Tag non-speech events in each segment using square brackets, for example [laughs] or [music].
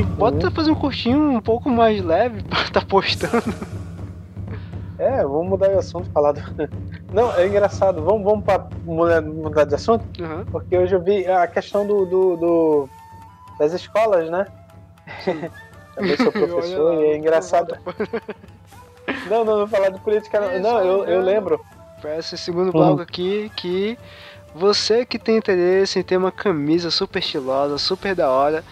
E bota uhum. fazer um curtinho um pouco mais leve [laughs] pra tá postando. É, vamos mudar de assunto, falar do... [laughs] Não, é engraçado, vamos, vamos pra mudar, mudar de assunto? Uhum. Porque hoje eu vi a questão do, do, do das escolas, né? Também sou [laughs] professor e é engraçado. Não, não, não falar de política não. Não, eu, eu lembro. Para esse segundo bloco uhum. aqui, que você que tem interesse em ter uma camisa super estilosa, super da hora,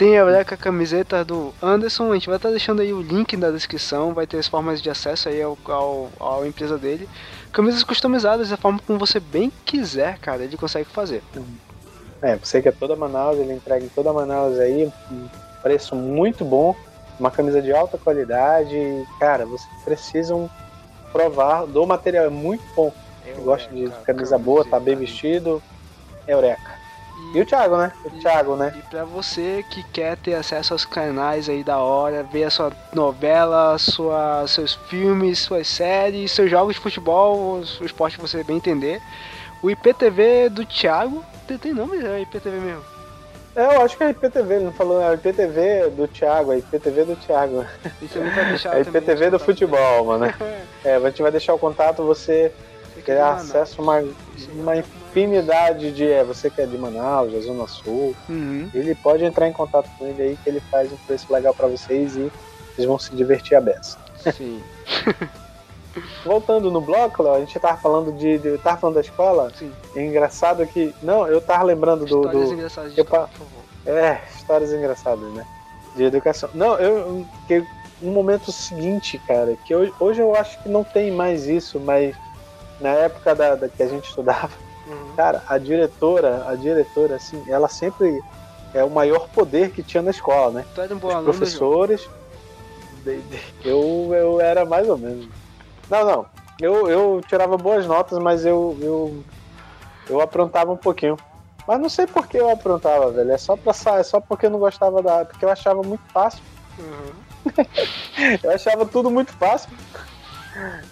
tem a Eureka camiseta do Anderson, a gente vai estar tá deixando aí o link na descrição, vai ter as formas de acesso aí ao, ao, ao empresa dele. Camisas customizadas da forma como você bem quiser, cara, ele consegue fazer. É, você que é toda Manaus, ele entrega em toda Manaus aí, preço muito bom, uma camisa de alta qualidade, cara, vocês precisam provar do material, é muito bom. Eu gosto de camisa boa, tá bem vestido, Eureka. E o Thiago, né? O Thiago, né? E pra você que quer ter acesso aos canais aí da hora, ver a sua novela, sua, seus filmes, suas séries, seus jogos de futebol, o esporte que você bem entender, o IPTV do Thiago, tem, tem nome? É IPTV mesmo? É, eu acho que é IPTV, ele não falou, é IPTV do Thiago, é IPTV do Thiago. Isso vai deixar [laughs] É IPTV do futebol, mano. [laughs] é, a gente vai deixar o contato, você ter acesso a uma, uma infinidade de. É, você que é de Manaus, da Zona Sul, uhum. ele pode entrar em contato com ele aí que ele faz um preço legal para vocês e vocês vão se divertir a beça. Sim. [laughs] Voltando no bloco, Léo, a gente tava falando de, de. Tava falando da escola? Sim. É engraçado que. Não, eu tava lembrando do. Histórias do, engraçadas de escola, por favor. É, histórias engraçadas, né? De educação. Não, eu. Que, um momento seguinte, cara, que hoje, hoje eu acho que não tem mais isso, mas na época da, da que a gente estudava, uhum. cara, a diretora, a diretora, assim, ela sempre é o maior poder que tinha na escola, né? Tu era um bom Os aluno, professores. Eu, eu era mais ou menos. Não, não. Eu, eu tirava boas notas, mas eu, eu, eu aprontava um pouquinho. Mas não sei por que eu aprontava, velho. É só, pra, é só porque eu não gostava da. Porque eu achava muito fácil. Uhum. [laughs] eu achava tudo muito fácil.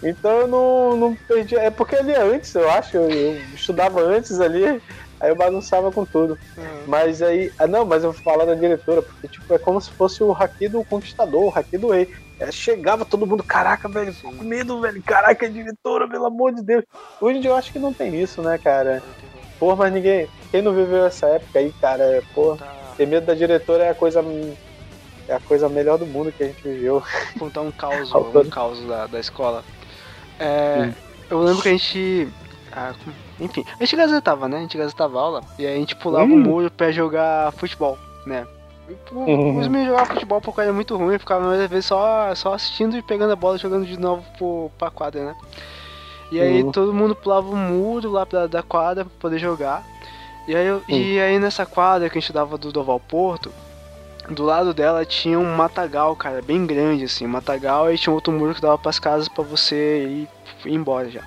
Então eu não, não perdi. É porque ali antes, eu acho, eu, eu estudava antes ali, aí eu bagunçava com tudo. Uhum. Mas aí. Ah, não, mas eu vou falar da diretora, porque tipo, é como se fosse o haki do conquistador, o haki do rei. É, chegava todo mundo, caraca, velho, com medo, velho, caraca, é diretora, pelo amor de Deus. Hoje em dia eu acho que não tem isso, né, cara? Porra, mas ninguém. Quem não viveu essa época aí, cara, é, porra, ter medo da diretora é a coisa é a coisa melhor do mundo que a gente viveu. Vou contar um caos, [laughs] um caos da, da escola. É, eu lembro que a gente. Ah, enfim, a gente gazetava, né? A gente gazetava aula e aí a gente pulava o hum. muro pra jogar futebol, né? Uhum. Os meninos jogavam futebol porque era muito ruim, ficava às vezes só, só assistindo e pegando a bola jogando de novo pro, pra quadra, né? E aí uhum. todo mundo pulava o muro lá pra, da quadra pra poder jogar. E aí, eu, e aí nessa quadra que a gente dava do Doval Porto, do lado dela tinha um matagal, cara, bem grande assim, um matagal e tinha outro muro que dava pras casas para você ir, ir, embora já.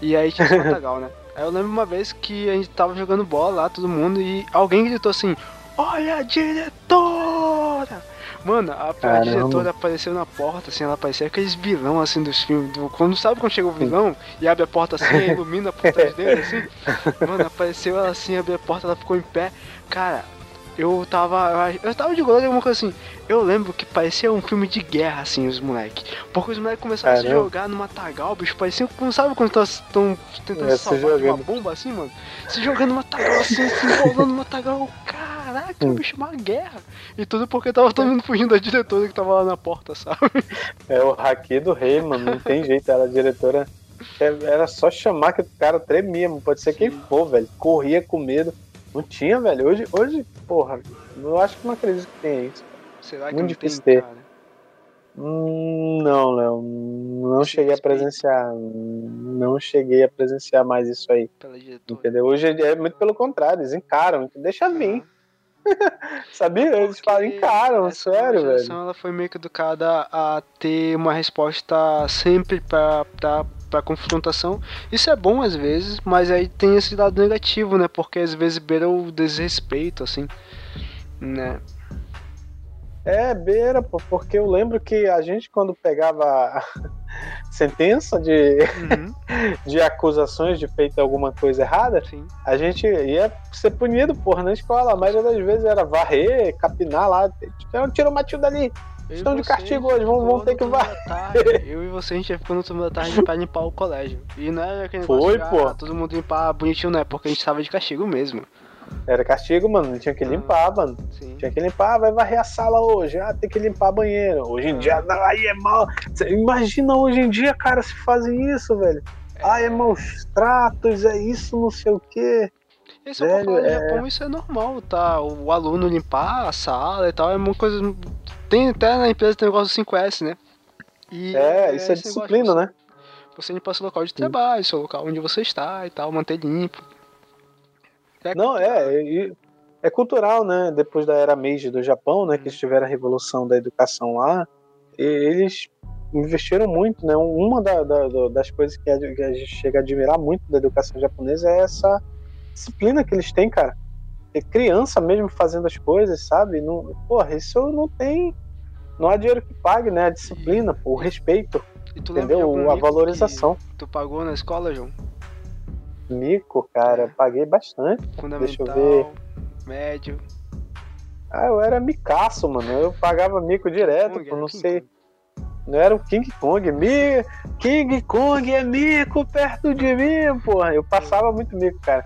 E aí tinha esse [laughs] matagal, né? Aí eu lembro uma vez que a gente tava jogando bola lá, todo mundo, e alguém gritou assim: Olha a diretora! Mano, a, a diretora apareceu na porta, assim, ela parecia aqueles vilão assim dos filmes. Do, quando sabe quando chega o vilão e abre a porta assim [laughs] ilumina por trás dele, assim. Mano, apareceu ela assim, abriu a porta, ela ficou em pé. Cara, eu tava. Eu tava de goleiro alguma coisa assim. Eu lembro que parecia um filme de guerra, assim, os moleques. Porque os moleques começaram Caramba. a se jogar no matagal, bicho. Parecia. Não sabe quando estão tentando é, salvar uma bomba assim, mano? Se jogando no matagal assim, se enrolando no matagal. Caraca, hum. bicho, uma guerra. E tudo porque tava todo mundo fugindo da diretora que tava lá na porta, sabe? É o haki do rei, mano. Não tem jeito. Ela, a diretora. Era só chamar que o cara tremia, mano. Pode ser quem for, velho. Corria com medo. Não tinha, velho. Hoje, hoje porra, eu acho que não acredito que tenha isso. Será que Muito difícil tem, ter. Cara? Hum, não, Léo. Não cheguei a presenciar. Não cheguei a presenciar mais isso aí. Entendeu? Hoje é muito pelo contrário, eles encaram. Deixa vir. [laughs] Sabia? Eles falam, encaram, sério, velho. Ela foi meio que educada a ter uma resposta sempre pra, pra para confrontação. Isso é bom às vezes, mas aí tem esse lado negativo, né? Porque às vezes beira o desrespeito, assim, né? É, beira, porque eu lembro que a gente, quando pegava [laughs] sentença de, uhum. [laughs] de acusações de feito alguma coisa errada, Sim. a gente ia ser punido, porra, na escola. A maioria das vezes era varrer, capinar lá. Tira o Matilda dali. Estão de castigo hoje, vamos, vamos ter que varrer. Eu e você, a gente ficou no turno da tarde pra limpar o colégio. E não era aquele Foi, negócio de, ah, todo mundo limpar bonitinho, não é? Porque a gente tava de castigo mesmo. Era castigo, mano. Tinha que limpar, mano. Sim. Tinha que limpar, vai varrer a sala hoje. Ah, tem que limpar banheiro. Hoje em dia, não, aí é mal. Imagina hoje em dia, cara, se fazem isso, velho. É. Ah, é maus tratos, é isso, não sei o quê. Isso velho, é... Japão, isso é normal, tá? O aluno limpar a sala e tal, é uma coisa. Tem até na empresa tem o negócio do 5S, né? E é, é isso é disciplina, né? Você limpar seu local de trabalho, seu local onde você está e tal, manter limpo. É não, é, é, é cultural, né? Depois da era Meiji do Japão, né? Que eles tiveram a revolução da educação lá, eles investiram muito, né? Uma da, da, das coisas que a, gente chega a admirar muito da educação japonesa é essa disciplina que eles têm, cara. Criança mesmo fazendo as coisas, sabe? Não, porra, isso não tem. Não há dinheiro que pague, né? A disciplina, pô, o respeito. entendeu? A valorização. Tu pagou na escola, João? Mico, cara, é. paguei bastante. Deixa eu ver. Médio. Ah, eu era micaço, mano. Eu pagava mico direto, Kong, não sei. Kong. Não era o King Kong. Mi... King Kong é mico perto de mim, porra. Eu passava muito mico, cara.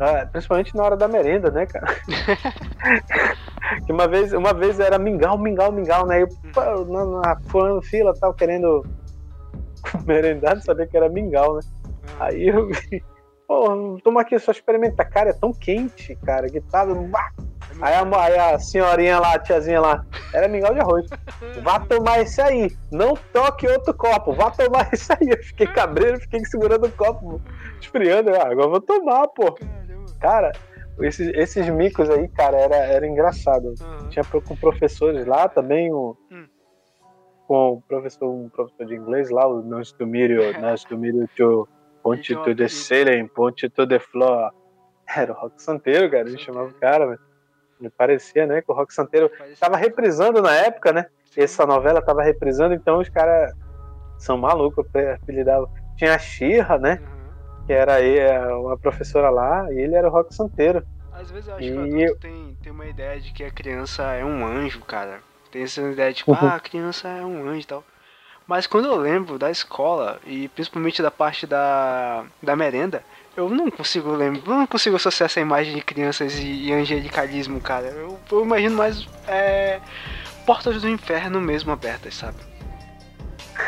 Ah, principalmente na hora da merenda, né, cara? [laughs] que uma vez, uma vez era mingau, mingau, mingau, né? Eu pô, na, na fila tava querendo [laughs] merendar, não sabia que era mingau, né? Ah. Aí eu Pô, toma aqui só experimenta. Cara, é tão quente, cara, que tava. Aí a, aí a senhorinha lá, a tiazinha lá, era mingau de arroz. Vá tomar esse aí. Não toque outro copo. Vá tomar [laughs] esse aí. Eu fiquei cabreiro, fiquei segurando o copo, esfriando. Ah, agora vou tomar, pô. Cara, esses, esses micos aí, cara, era, era engraçado. Uhum. Tinha com professores lá também, o, hum. com o professor, um professor de inglês lá, o Nós do Mírio, Nós [laughs] do Mírio Ponte to the ceiling, ponte to the floor. [laughs] Era o Rock Santeiro, cara. A gente chamava o cara, velho. Me parecia, né? Que o Rock Santeiro tava reprisando na época, né? Essa novela tava reprisando, então os caras são malucos, apelidavam. Tinha a Xirra, né? Uhum. Que era aí é, uma professora lá, e ele era o Rock Santeiro. Às vezes eu acho e... que o tem, tem uma ideia de que a criança é um anjo, cara. Tem essa ideia de tipo, uhum. ah, a criança é um anjo e tal. Mas quando eu lembro da escola, e principalmente da parte da, da merenda, eu não consigo lembrar, não consigo associar essa imagem de crianças e, e angelicalismo, cara. Eu, eu imagino mais é, portas do inferno mesmo abertas, sabe?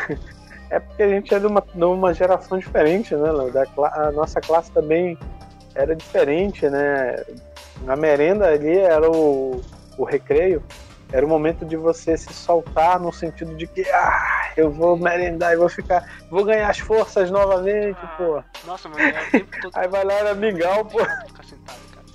[laughs] É porque a gente é de uma, de uma geração diferente, né, Léo? A nossa classe também era diferente, né? A merenda ali era o, o recreio, era o momento de você se soltar no sentido de que ah, eu vou merendar e vou ficar. Vou ganhar as forças novamente, ah, pô. Nossa, mano, é o tempo todo. [laughs] Aí vai lá, era mingau, pô. [laughs] Ficar sentado, cara.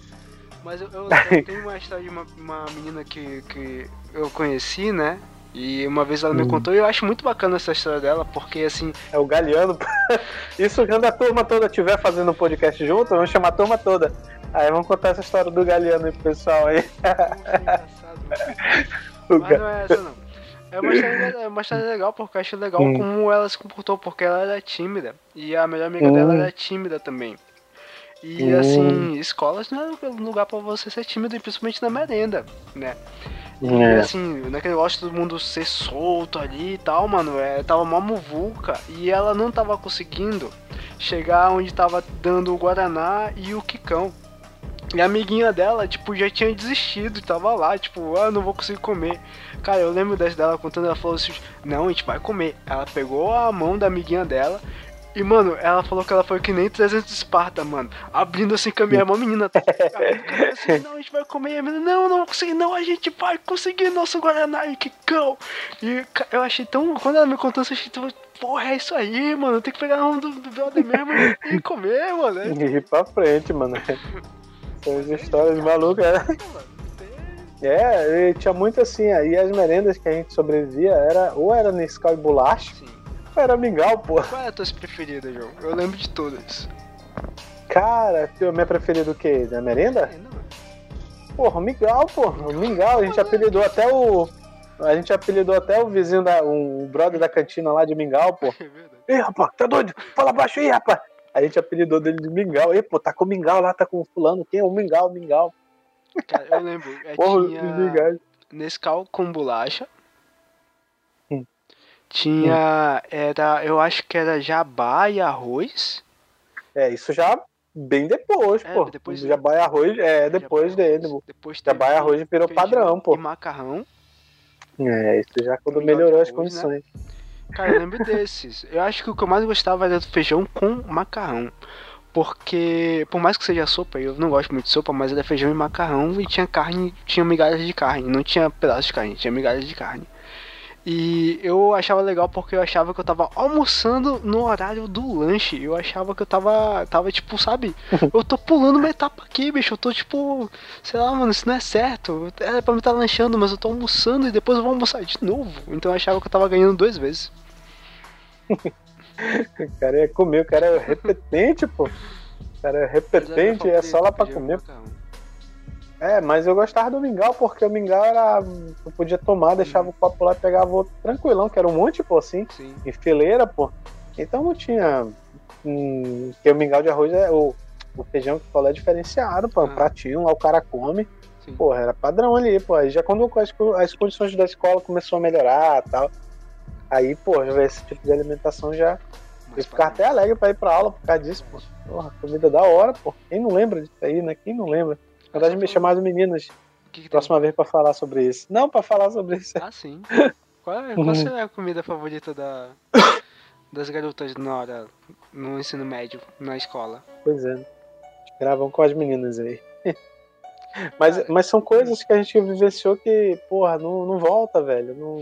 Mas eu, eu, eu [laughs] tenho uma história de uma, uma menina que, que eu conheci, né? E uma vez ela me hum. contou e eu acho muito bacana essa história dela, porque assim. É o Galeano. [laughs] Isso quando a turma toda estiver fazendo um podcast junto, vamos chamar a turma toda. Aí vamos contar essa história do Galeano aí pro pessoal aí. Mas não é essa não. É uma história, é uma história legal, porque eu acho legal hum. como ela se comportou, porque ela era tímida. E a melhor amiga hum. dela era tímida também. E hum. assim, escolas não é lugar para você ser tímido, principalmente na merenda, né? E é. assim, naquele negócio de todo mundo ser solto ali e tal, mano, é, tava uma muvuca e ela não tava conseguindo chegar onde tava dando o Guaraná e o Quicão. E a amiguinha dela, tipo, já tinha desistido, tava lá, tipo, ah, não vou conseguir comer. Cara, eu lembro dela contando, ela falou assim, não, a gente vai comer. Ela pegou a mão da amiguinha dela e, mano, ela falou que ela foi que nem 300 de Esparta, mano. Abrindo assim com a minha mão, menina. [laughs] assim, não, a gente vai comer. E a menina, não, não vou conseguir, não, a gente vai conseguir nosso Guaraná e que cão. E eu achei tão. Quando ela me contou, eu achei tão. Porra, é isso aí, mano. Tem que pegar a mão do, do brother mesmo e comer, mano. E ir pra frente, mano. [laughs] As histórias malucas. Né? É, tinha muito assim, e as merendas que a gente sobrevivia era ou era Nescau e bolacha, Sim. Era mingau, pô. Qual é a tua preferida, João? Eu lembro de todas. Cara, a minha preferida o quê? Da merenda? É, não. Porra, o mingau, porra. O mingau, a gente apelidou até o, A gente apelidou até o vizinho da. Um brother da cantina lá de Mingau, pô. [laughs] É Ei, rapaz, tá doido? Fala baixo aí, rapaz. A gente apelidou dele de Mingau. Ei, pô, tá com Mingau lá, tá com fulano. Quem é o Mingau? Mingau. Cara, eu lembro. É, Porra, tinha Nescau com bolacha. Tinha. Hum. Era. Eu acho que era jabá e arroz. É, isso já bem depois, é, pô. Depois jabá e arroz, é, depois jabá dele. Depois jabá e arroz virou padrão, pô. E macarrão. É, isso já quando melhorou arroz, as né? condições. Né? Cara, eu lembro [laughs] desses. Eu acho que o que eu mais gostava era do feijão com macarrão. Porque, por mais que seja sopa, eu não gosto muito de sopa, mas era feijão e macarrão e tinha carne, tinha migalhas de carne, não tinha pedaços de carne, tinha migalhas de carne. E eu achava legal porque eu achava que eu tava almoçando no horário do lanche. Eu achava que eu tava, tava tipo, sabe? [laughs] Eu tô pulando uma etapa aqui, bicho. Eu tô tipo, sei lá, mano, isso não é certo. Era pra me estar tá lanchando, mas eu tô almoçando e depois eu vou almoçar de novo. Então eu achava que eu tava ganhando duas vezes. o cara ia comer, o cara é repetente, pô. O cara é repetente, é só lá pra comer. É, mas eu gostava do mingau porque o mingau era. Eu podia tomar, deixava o copo lá e pegava outro tranquilão, que era um monte, pô, assim, Sim. em fileira, pô. Então não tinha. Hum, que o mingau de arroz é. O, o feijão que falou é diferenciado, pô. Ah. Um pratinho, lá o cara come. Sim. Pô, era padrão ali, pô. Aí já quando as, as condições da escola começou a melhorar tal. Aí, pô, esse tipo de alimentação já. eu ficava até alegre pra ir pra aula por causa disso, pô. Porra, comida da hora, pô. Quem não lembra disso aí, né? Quem não lembra? Na verdade, me chamar as meninas. Que que próxima vez para falar sobre isso. Não, para falar sobre isso. Ah, sim. Qual, é, qual [laughs] é a comida favorita da, das garotas na hora, no ensino médio, na escola? Pois é. Gravam com as meninas aí. [laughs] Mas, mas são coisas que a gente vivenciou que, porra, não, não volta, velho. Não,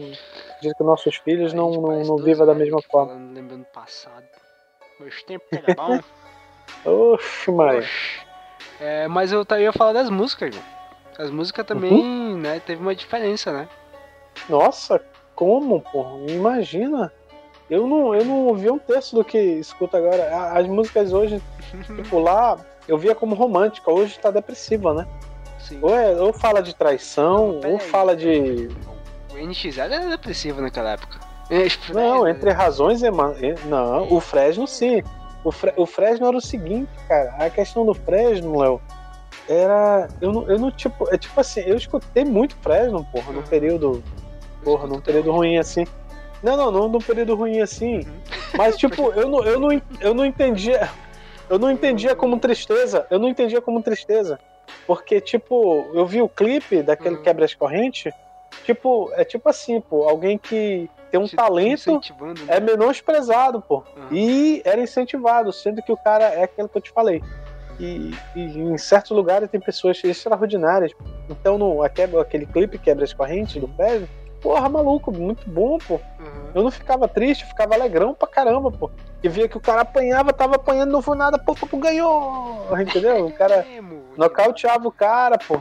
diz que nossos filhos não, não, não vivam da mesma forma. Lembrando passado. Meus tempos era bom. [laughs] Oxe, Maria. É, mas eu ia falar das músicas. As músicas também, uhum. né, teve uma diferença, né? Nossa, como, porra? Imagina. Eu não, eu não ouvi um terço do que escuta agora. As músicas hoje, [laughs] tipo, lá, eu via como romântica, hoje tá depressiva, né? Sim. Ou, é, ou fala de traição, ou fala de. O NX era depressivo naquela época. Não, entre razões e. Não, o Fresno sim. O, Fre o Fresno era o seguinte, cara. A questão do Fresno, Léo, era. Eu não, eu não, tipo. É tipo assim, eu escutei muito Fresno, porra, num período. Porra, num período ruim assim. Não, não, não num período ruim assim. Uhum. Mas, tipo, [laughs] eu não, eu, não, eu não entendia. Eu não entendia como tristeza. Eu não entendia como tristeza. Porque, tipo, eu vi o clipe daquele uhum. quebra as correntes. Tipo, é tipo assim, pô, alguém que tem um te, talento te né? é menosprezado, pô. Uhum. E era incentivado, sendo que o cara é aquilo que eu te falei. E, e em certos lugares tem pessoas extraordinárias. Então, no, aquele, aquele clipe Quebra as Correntes do Pérez, porra, maluco, muito bom, pô. Uhum. Eu não ficava triste, ficava alegrão pra caramba, pô. E via que o cara apanhava, tava apanhando, não foi nada, pô, pô, ganhou! Entendeu? O cara nocauteava o cara, pô.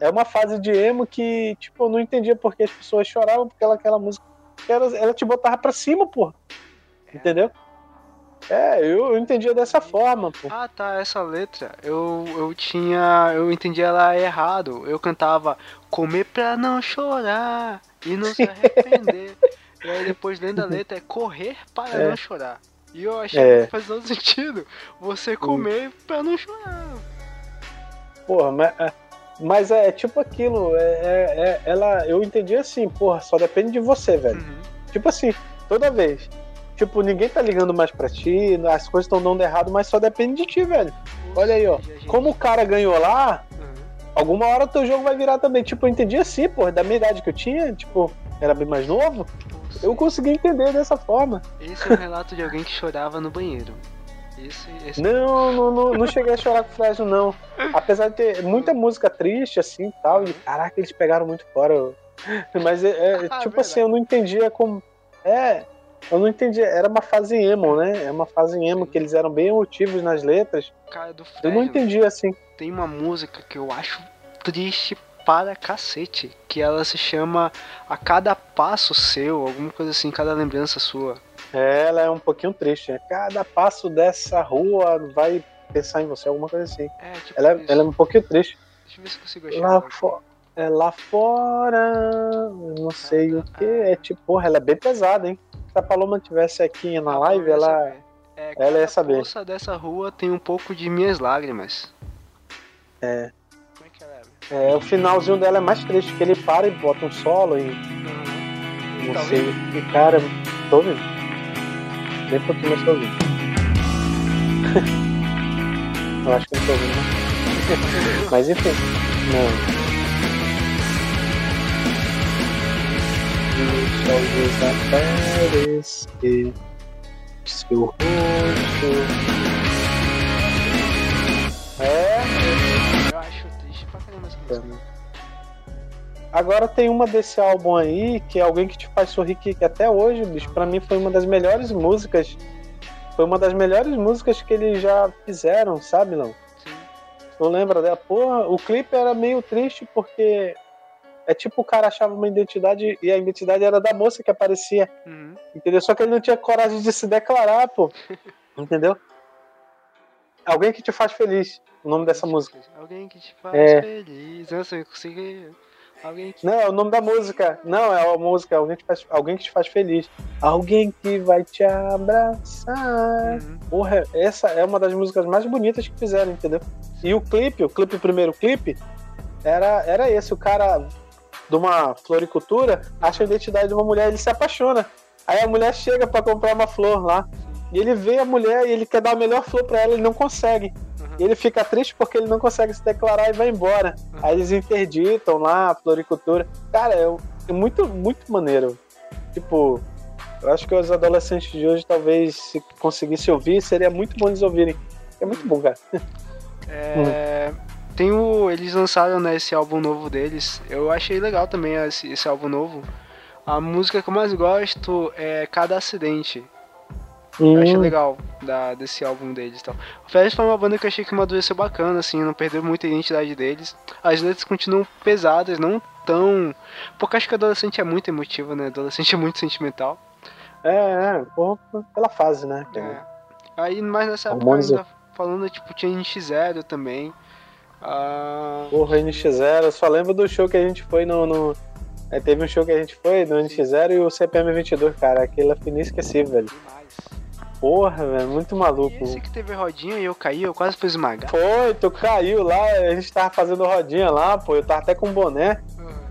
É uma fase de emo que, tipo, eu não entendia porque as pessoas choravam porque aquela música ela, ela te botava pra cima, pô. Entendeu? É, eu, eu entendia dessa forma, pô. Ah, tá, essa letra, eu, eu tinha, eu entendi ela errado. Eu cantava comer pra não chorar e não se arrepender. [laughs] e aí depois lendo a letra é correr para é. não chorar. E eu achei é. que faz todo sentido você comer hum. pra não chorar. Porra, mas é, mas é tipo aquilo, é, é, é, ela, eu entendi assim, porra, só depende de você, velho. Uhum. Tipo assim, toda vez. Tipo, ninguém tá ligando mais pra ti, as coisas estão dando errado, mas só depende de ti, velho. Olha aí, ó. Como o cara ganhou lá, uhum. alguma hora o teu jogo vai virar também. Tipo, eu entendi assim, porra, da minha idade que eu tinha, tipo, era bem mais novo. Eu consegui entender dessa forma. Esse é o relato de alguém que chorava no banheiro. Esse, esse... Não, não, não, não cheguei a chorar com o Fresno, não. Apesar de ter muita música triste, assim e tal, e caraca, eles pegaram muito fora. Mas é, é [laughs] ah, tipo assim, eu não entendia como. É, eu não entendia. Era uma fase emo, né? É uma fase emo que eles eram bem emotivos nas letras. Cara, do Fresno, eu não entendia assim. Tem uma música que eu acho triste para cacete, que ela se chama A Cada Passo Seu, alguma coisa assim, cada lembrança sua. É, ela é um pouquinho triste, né? Cada passo dessa rua vai pensar em você, alguma coisa assim. É, tipo ela, é, ela é um pouquinho triste. Deixa eu ver se consigo achar. Lá, É lá fora, não sei o que. É tipo, porra, ela é bem pesada, hein? Se a Paloma tivesse aqui na live, ela. É, ela ia saber. A dessa rua tem um pouco de minhas lágrimas. É. Como é que ela é? É, o finalzinho dela é mais triste, que ele para e bota um solo e. Uhum. Não sei. E cara, tô ouvindo. Nem pouquinho, mas tô ouvindo. Eu acho que não tô ouvindo. né? [laughs] mas enfim. Não. Deixa a luz aparecer. Seu rosto. É. Eu acho triste pra caramba essa música. Agora tem uma desse álbum aí, que é alguém que te faz sorrir, que, que até hoje, bicho, pra mim foi uma das melhores músicas. Foi uma das melhores músicas que eles já fizeram, sabe, não? Sim. Não lembra dela? Porra, o clipe era meio triste porque é tipo o cara achava uma identidade e a identidade era da moça que aparecia, Uhum. entendeu? Só que ele não tinha coragem de se declarar, pô. [laughs] Entendeu? Alguém que te faz feliz, o nome dessa música. Alguém que te faz É. feliz. Nossa, eu consegui. Alguém que. Não, é o nome da música. Não, é a música, alguém que, faz, alguém que te faz feliz. Alguém que vai te abraçar. Uhum. Porra, essa é uma das músicas mais bonitas que fizeram, entendeu? E o clipe, o clipe, o primeiro clipe, era, era esse, o cara de uma floricultura acha a identidade de uma mulher, ele se apaixona. Aí a mulher chega pra comprar uma flor lá. E ele vê a mulher e ele quer dar a melhor flor pra ela, ele não consegue. Ele fica triste porque ele não consegue se declarar e vai embora. Aí eles interditam lá a floricultura. Cara, é, é muito, muito maneiro. Tipo, eu acho que os adolescentes de hoje, talvez, se conseguissem ouvir, seria muito bom eles ouvirem. É muito bom, cara. É, Tem o. Eles lançaram né, esse álbum novo deles. Eu achei legal também esse, esse álbum novo. A música que eu mais gosto é Cada Acidente. Eu achei Hum, legal da, desse álbum deles e tal. O Flash foi uma banda que eu achei que amadureceu bacana, assim, não perdeu muito a identidade deles. As letras continuam pesadas, não tão. Porque acho que adolescente é muito emotivo, né? Adolescente [laughs] é muito sentimental. É, é, porra, pela fase, né? É. Aí, mais nessa época, Hormônios- ainda falando, tipo, tinha NX0 também. Ah, Porra, NX0, eu só lembro do show que a gente foi no. no- é, teve um show que a gente foi no NX0 e o CPM22, cara. Aquilo é inesquecível, velho. demais. Porra, velho, muito maluco. esse que teve rodinha e eu caí, eu quase fui esmagar. Foi, tu caiu lá, a gente tava fazendo rodinha lá, pô, eu tava até com boné.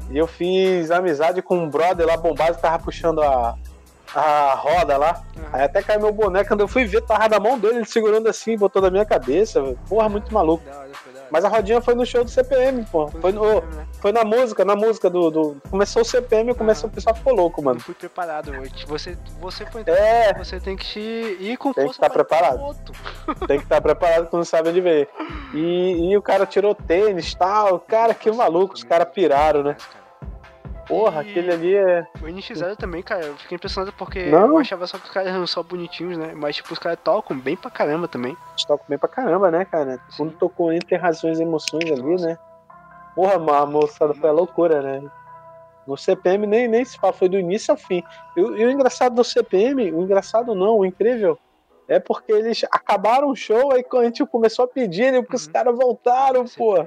E eu fiz amizade com um brother lá bombado que tava puxando a, a roda lá. Aí até caiu meu boné, quando eu fui ver, tava na mão dele, ele segurando assim, botou na minha cabeça. velho. Porra, muito maluco. Mas a rodinha foi no show do CPM, pô. Foi, no, né? foi na música, na música do. do- começou o CPM e começou, o pessoal ficou louco, Não mano. fui preparado hoje. Você, você foi É, Você tem que ir com Tem que força tá preparado. outro. [laughs] tem que estar preparado que não sabe onde ver. E, e o cara tirou tênis e tal. Cara, que maluco, os caras piraram, né? Porra, E- aquele ali é. O NX0 também, cara, eu fiquei impressionado porque Não. eu achava só que os caras eram só bonitinhos, né? Mas, tipo, os caras tocam bem pra caramba também. Eles tocam bem pra caramba, né, cara? Quando tocou Entre Razões e Emoções ali, né? Porra, a moçada foi a loucura, né? No CPM nem, nem se fala, foi do início ao fim. E, o- e o engraçado do CPM, o engraçado não, o incrível, é porque eles acabaram o show, aí quando a gente começou a pedir, né, porque os Uhum. caras voltaram, pô.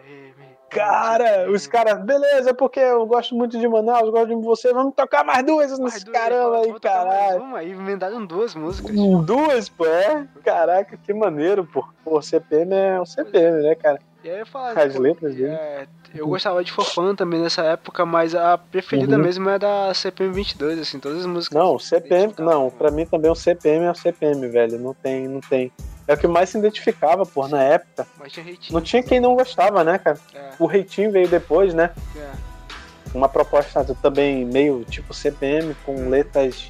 Cara, os caras, beleza, porque eu gosto muito de Manaus, gosto de você, vamos tocar mais duas Mais nesse duas, caramba aí, caralho. Uma, aí emendaram duas músicas. Duas, pô, é? Caraca, que maneiro, pô. Pô, o CPM é o CPM, né, cara? E aí eu falava, As pô, letras dele. é, eu gostava de Forfan também nessa época, mas a preferida Uhum. mesmo é da CPM 22, assim, todas as músicas. Não, CPM, não, pra mim também o CPM é o CPM, velho. Não tem, não tem. É o que mais se identificava, pô, na época. Mas tinha hating. Não tinha quem não gostava, né, cara? É, O Reitinho veio depois, né? é. Uma proposta também meio tipo CPM, com letras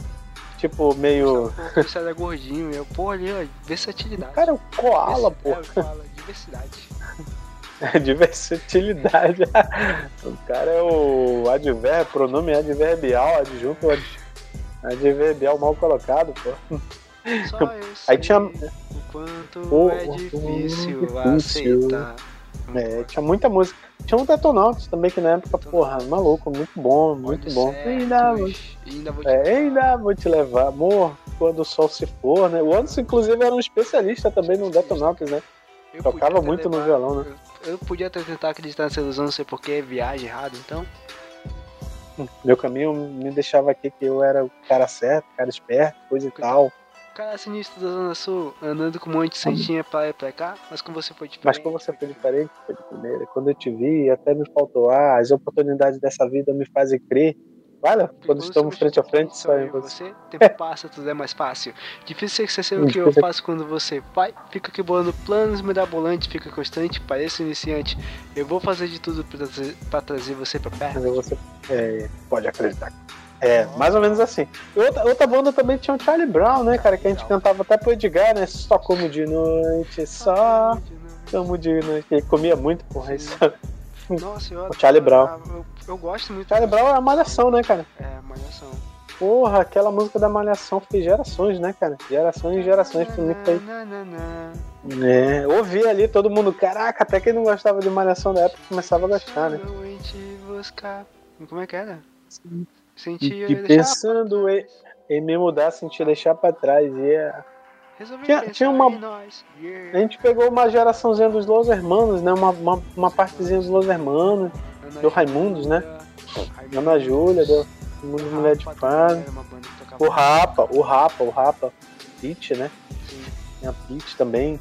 tipo meio. Você era gordinho, eu, pô, ali, ó, versatilidade. O cara é o Koala, pô. É, o koala, diversidade. [laughs] Diversatilidade. [laughs] o cara é o advérbio, pronome adverbial, adjunto ad- adverbial mal colocado, pô. Só eu Aí tinha- o quanto é difícil, difícil. aceitar. É, tinha muita música. Tinha um Detonautas também, que na época, porra, maluco, muito bom, muito Olhos bom. certos, Ainda, vou- ainda vou te é, ainda vou te levar, amor, quando o sol se for, né? O Anderson, inclusive, era um especialista também no Detonautas, né? Eu Tocava muito no levado- violão, né? Eu, eu podia até tentar acreditar nessa ilusão, não sei porquê, viagem errado, então. Meu caminho me deixava aqui que eu era o cara certo, o cara esperto, coisa e tal. Cara sinistro da Zona Sul, andando com um monte de santinha pra lá e pra cá, mas com você foi diferente. Mas como você foi diferente, foi de primeira. Quando eu te vi, até me faltou ar, as oportunidades dessa vida me fazem crer. Olha, Porque quando estamos frente a frente, só em você. você, [laughs] tempo passa, tudo é mais fácil. Difícil é que você saiba o que eu é- faço quando você vai, fica aqui bolando planos mirabolantes, fica constante, parece iniciante. Eu vou fazer de tudo pra trazer, trazer você pra perto. Você é, pode acreditar. É, mais ou menos assim. Outra, outra banda também tinha o Charlie Brown, né, cara? Que a gente cantava até pro Edgar, né? Só como de noite, só como de noite. Ele comia muito, porra. Isso. [laughs] Nossa, eu O Charlie Brown. Eu, eu gosto muito. Charlie Brown é a malhação, né, cara? É, malhação. Porra, aquela música da malhação fez gerações, né, cara? Gerações e gerações pro Nick aí. É, ouvi ali todo mundo, caraca, até quem não gostava de malhação da época começava a gostar, né? Como é que era? Sentir E, e pensando em, em me mudar, sem te deixar pra trás. E é- tinha- tinha uma- nós. a Yeah. gente pegou uma geraçãozinha dos Los Hermanos, né? Uma, uma, uma partezinha dos Los Hermanos, Ana do Raimundos, né? Raimundos. Ana Júlia, do Mundo Mulher de Fã, tocava o Rapa, o Rapa, o Rapa, Pitch, né? assim. Tinha Pitch também.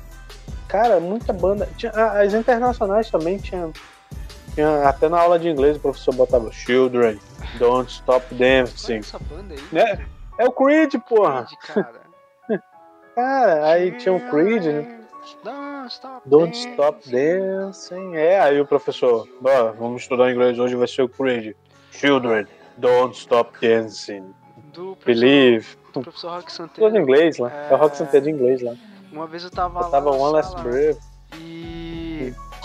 Cara, muita banda. Tinha, as internacionais também tinha, tinha. Até na aula de inglês o professor botava Children, Don't Stop Dancing. essa banda aí. Né? É o Creed, porra! Creed, cara. [laughs] Cara, aí tinha o Creed, né? Don't stop Don't dancing. Stop Dancing. É, aí o professor, "Bah, vamos estudar inglês hoje, vai ser o Creed. Children, Don't Stop Dancing. Do professor, Believe. do professor Rock Tudo em inglês lá. É o Rock Santeiro de inglês lá. Uma vez eu tava Eu tava lá na One Last Breath. E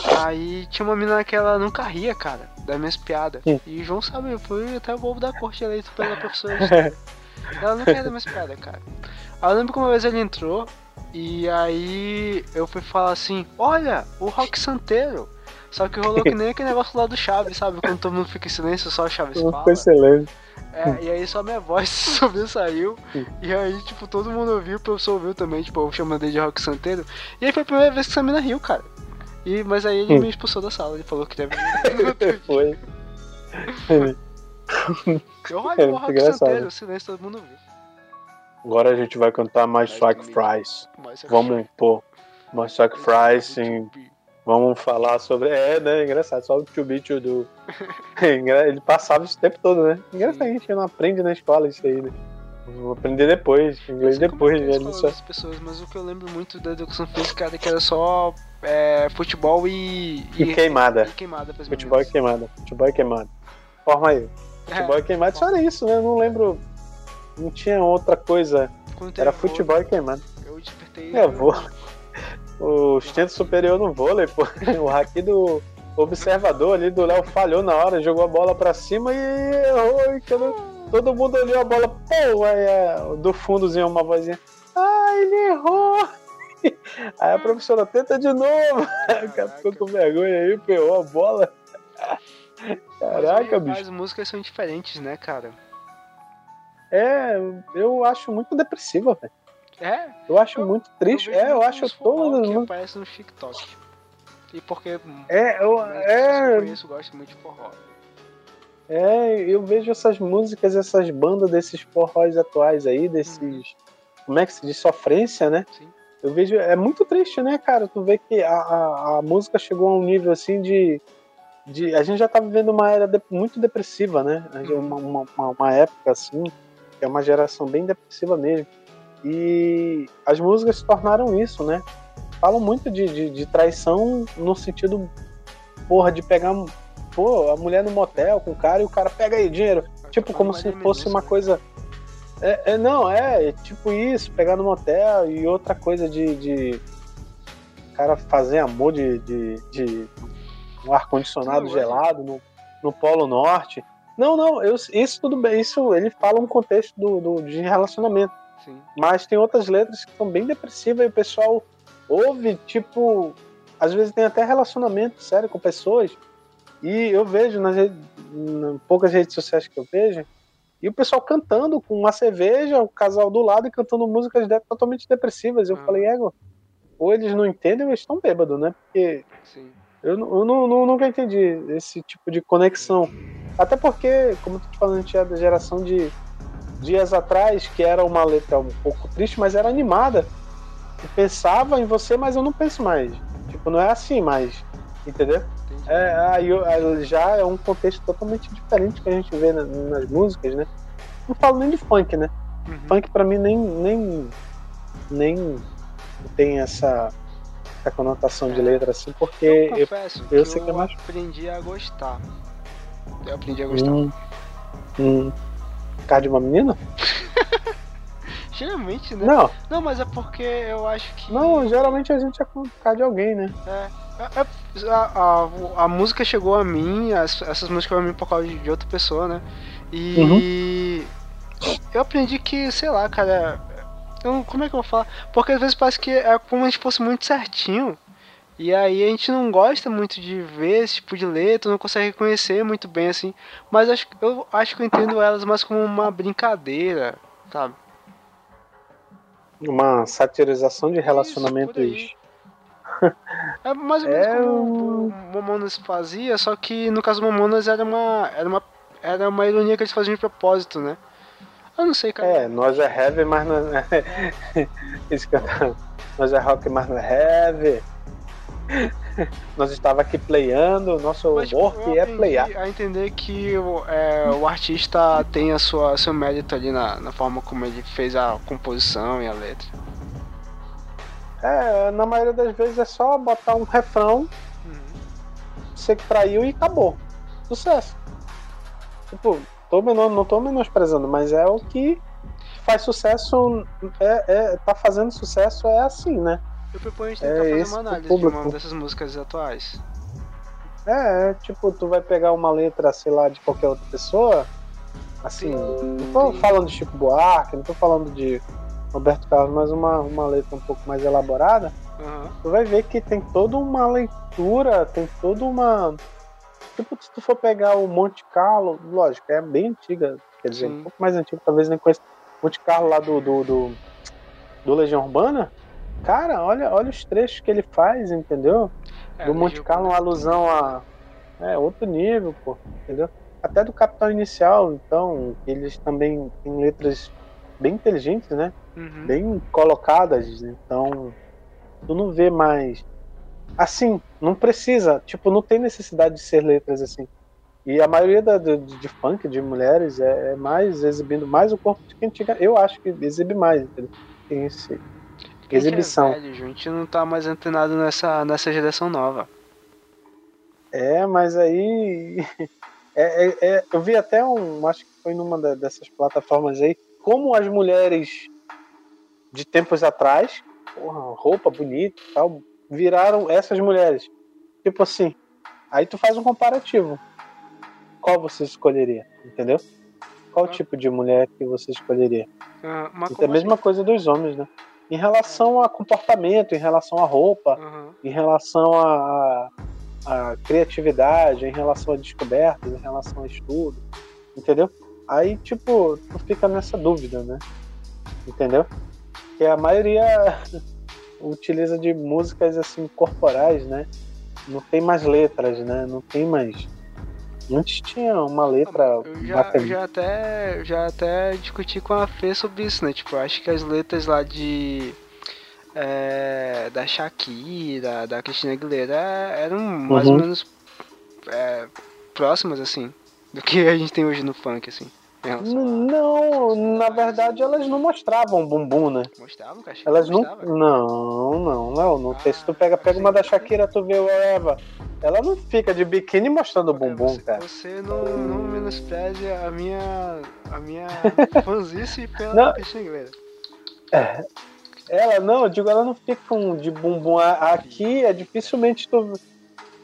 aí tinha uma menina que ela nunca ria, cara, das minhas piadas. Hum. E o João sabe, eu fui até o bobo da corte eleito pela professora. de história. [laughs] ela nunca ria das minhas piadas, cara. Aí eu lembro que uma vez ele entrou e aí eu fui falar assim, olha, o Rock Santeiro. Só que rolou que nem aquele negócio lá do Chaves, sabe? Quando todo mundo fica em silêncio, só o Chaves fala. Ficou excelente. É, e aí só minha voz [laughs] subiu, saiu. E aí, tipo, todo mundo ouviu, o professor ouviu também, tipo, eu chamando ele de Rock Santeiro. E aí foi a primeira vez que essa mina riu, cara. E, mas aí ele Hum. me expulsou da sala, ele falou que teve. [laughs] Foi. Eu É, olho o muito Rock. Santeiro, o silêncio todo mundo ouviu. Agora a gente vai cantar mais Sacrifice. É Vamos pôr mais Sacrifice em Vamos falar sobre. É, né? Engraçado, só o to be to do. Ele passava isso o tempo todo, né? Engraçado, a gente não aprende na escola isso aí, né? Vou aprender depois, inglês depois, né? né? Não só- pessoas, mas o que eu lembro muito da educação física era que era só é, futebol e. E queimada. E queimada Futebol e meninas. queimada. Futebol e queimada. Forma aí. Futebol e queimada, só era isso, né? Eu não lembro. Não tinha outra coisa. Era vôlei, futebol e queimada. Eu despertei. É, vou. [laughs] O instinto superior no vôlei, pô. [laughs] O haki do observador ali do Léo falhou na hora, jogou a bola pra cima e errou. E quando todo mundo olhou a bola, pô, aí é, do fundozinho uma vozinha. Ah, ele errou! [laughs] Aí a professora tenta de novo. [laughs] O cara ficou com vergonha aí, pegou a bola. Caraca, bicho. As músicas são diferentes, né, cara? É, eu acho muito depressiva, velho. É, Eu acho muito triste. vejo É, eu acho todas as aparecem no TikTok. E porque É, eu, pessoas que eu é, conheço gostam muito de forró. É, eu vejo essas músicas, essas bandas desses forróis atuais aí, desses. Como é que se diz? Sofrência, né? Sim. Eu vejo. É muito triste, né, cara? Tu vê que a, a, a música chegou a um nível assim de. de a gente já tá vivendo uma era de- muito depressiva, né? Uma, uma, uma- uma época assim, que é uma geração bem depressiva mesmo. E as músicas se tornaram isso, né? Falam muito de, de, de traição no sentido, porra, de pegar pô, a mulher no motel com o cara e o cara pega aí dinheiro. Tipo, como se fosse uma coisa. É, é, não, é, é tipo isso, pegar no motel e outra coisa de. de cara fazer amor de, de, de um ar-condicionado é. gelado no, no Polo Norte. Não, não, eu, isso tudo bem, isso ele fala um contexto do, do, de relacionamento. Sim. Mas tem outras letras que são bem depressivas e o pessoal ouve, tipo, às vezes tem até relacionamento sério com pessoas. E eu vejo nas redes, em poucas redes sociais que eu vejo, e o pessoal cantando com uma cerveja, o casal do lado e cantando músicas de- totalmente depressivas. Eu Ah. falei, ego, ou eles não entendem ou eles estão bêbados, né? Porque Sim. eu, eu não, não, nunca entendi esse tipo de conexão. Até porque, como eu tô te falando, a gente é da geração de dias atrás, que era uma letra um pouco triste, mas era animada. Eu pensava em você, mas eu não penso mais. Tipo, não é assim mais. Entendeu? É, aí, já é um contexto totalmente diferente que a gente vê na, nas músicas, né? Não falo nem de funk, né? Uhum. Funk pra mim nem, nem, nem tem essa, essa conotação é. de letra assim, porque eu, confesso eu, eu sei que é mais. aprendi a gostar. Eu aprendi a gostar. Hum, hum. De uma menina? [laughs] Geralmente, né? Não. Não, mas é porque eu acho que. Não, geralmente a gente é com cara de alguém, né? É. é, é a, a, a, música chegou a mim, as, essas músicas chegou a mim por causa de, de outra pessoa, né? E. Uhum. Eu aprendi que, sei lá, cara. Eu, como é que eu vou falar? Porque às vezes parece que é como a gente fosse muito certinho. E aí a gente não gosta muito de ver esse tipo de letra, não consegue reconhecer muito bem assim. Mas acho, eu acho que eu entendo elas mais como uma brincadeira, sabe? Uma satirização de relacionamentos. Isso, é mais ou menos é... como o Momonas fazia, só que no caso do Momonas era uma, era uma, era uma ironia que eles faziam de propósito, né? Eu não sei, cara. É, nós é heavy, mas não é. [laughs] Isso que eu... Nós é rock, mas não é heavy. [laughs] Nós estava aqui playando, nosso Mas, tipo, work é playar. A entender que o, é, o artista tem a sua seu mérito ali na, na forma como ele fez a composição e a letra. É, na maioria das vezes é só botar um refrão, uhum. você que traiu e acabou. Sucesso. Tipo, tô menor, não tô menosprezando, mas é o que faz sucesso, é, é, tá fazendo sucesso é assim, né? Eu proponho a gente tentar é fazer uma análise de uma dessas músicas atuais. É, é, tipo, tu vai pegar uma letra, sei lá, de qualquer outra pessoa, assim, sim, não tô falando de Chico Buarque, não tô falando de Roberto Carlos, mas uma, uma letra um pouco mais elaborada, uhum. tu vai ver que tem toda uma leitura, tem toda uma. Tipo, se tu for pegar o Monte Carlo, lógico, é bem antiga, quer dizer, sim. um pouco mais antigo, talvez nem conheça. Monte Carlo lá do, do, do, do Legião Urbana, Cara, olha, olha os trechos que ele faz, entendeu? É, do Monte Carlo, uma alusão a. É, outro nível, pô, entendeu? Até do Capital Inicial, então, eles também têm letras bem inteligentes, né? Uhum. Bem colocadas, então. Tu não vê mais. Assim, não precisa, tipo, não tem necessidade de ser letras assim. E a maioria da, de, de funk, de mulheres, é, é, mais exibindo mais o corpo de quem antiga. Eu acho que exibe mais, entendeu? Tem esse, exibição. A gente, é velho, a gente não tá mais antenado nessa, nessa geração nova. É, mas aí. [laughs] É, é, é, eu vi até um. Acho que foi numa dessas plataformas aí. Como as mulheres de tempos atrás, porra, roupa bonita e tal, viraram essas mulheres. Tipo assim. Aí tu faz um comparativo. Qual você escolheria? Entendeu? Qual ah. tipo de mulher que você escolheria? Ah, é a mesma assim? coisa dos homens, né? Em relação a comportamento, em relação a roupa, uhum. em relação a, a, criatividade, em relação a descobertas, em relação a estudo, entendeu? Aí, tipo, tu fica nessa dúvida, né? Entendeu? Que a maioria [laughs] utiliza de músicas assim corporais, né? Não tem mais letras, né? Não tem mais Antes tinha uma letra. Eu já, já até já até discuti com a Fê sobre isso, né? Tipo, acho que as letras lá de. É, da Shakira, da Cristina Aguilera eram mais uhum. ou menos é, próximas, assim, do que a gente tem hoje no funk, assim. Não, na verdade elas não mostravam bumbum, né? Mostravam, cachorro? Elas não. Não, não, não. não. Ah, se tu pega, pega uma da Shakira, tu vê o Eva. Ela não fica de biquíni mostrando o bumbum, cara. Você não, não menospreze a minha. a minha [laughs] fanzice pela Cristina É. Ela não, eu digo, ela não fica de bumbum. Aqui é dificilmente tu.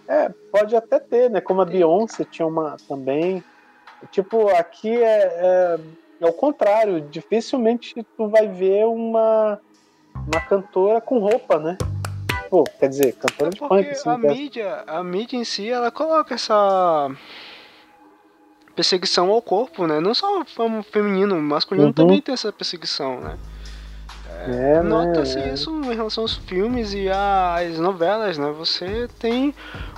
É, pode até ter, né? Como a Beyoncé tinha uma também. Tipo, aqui é, é, é o contrário. Dificilmente tu vai ver uma, uma cantora com roupa, né? Pô, quer dizer, cantora é de funk. Assim, a, mídia, a mídia em si, ela coloca essa perseguição ao corpo, né? Não só o feminino, o masculino uhum. também tem essa perseguição, né? É, é Nota-se né? isso em relação aos filmes e às novelas, né? Você tem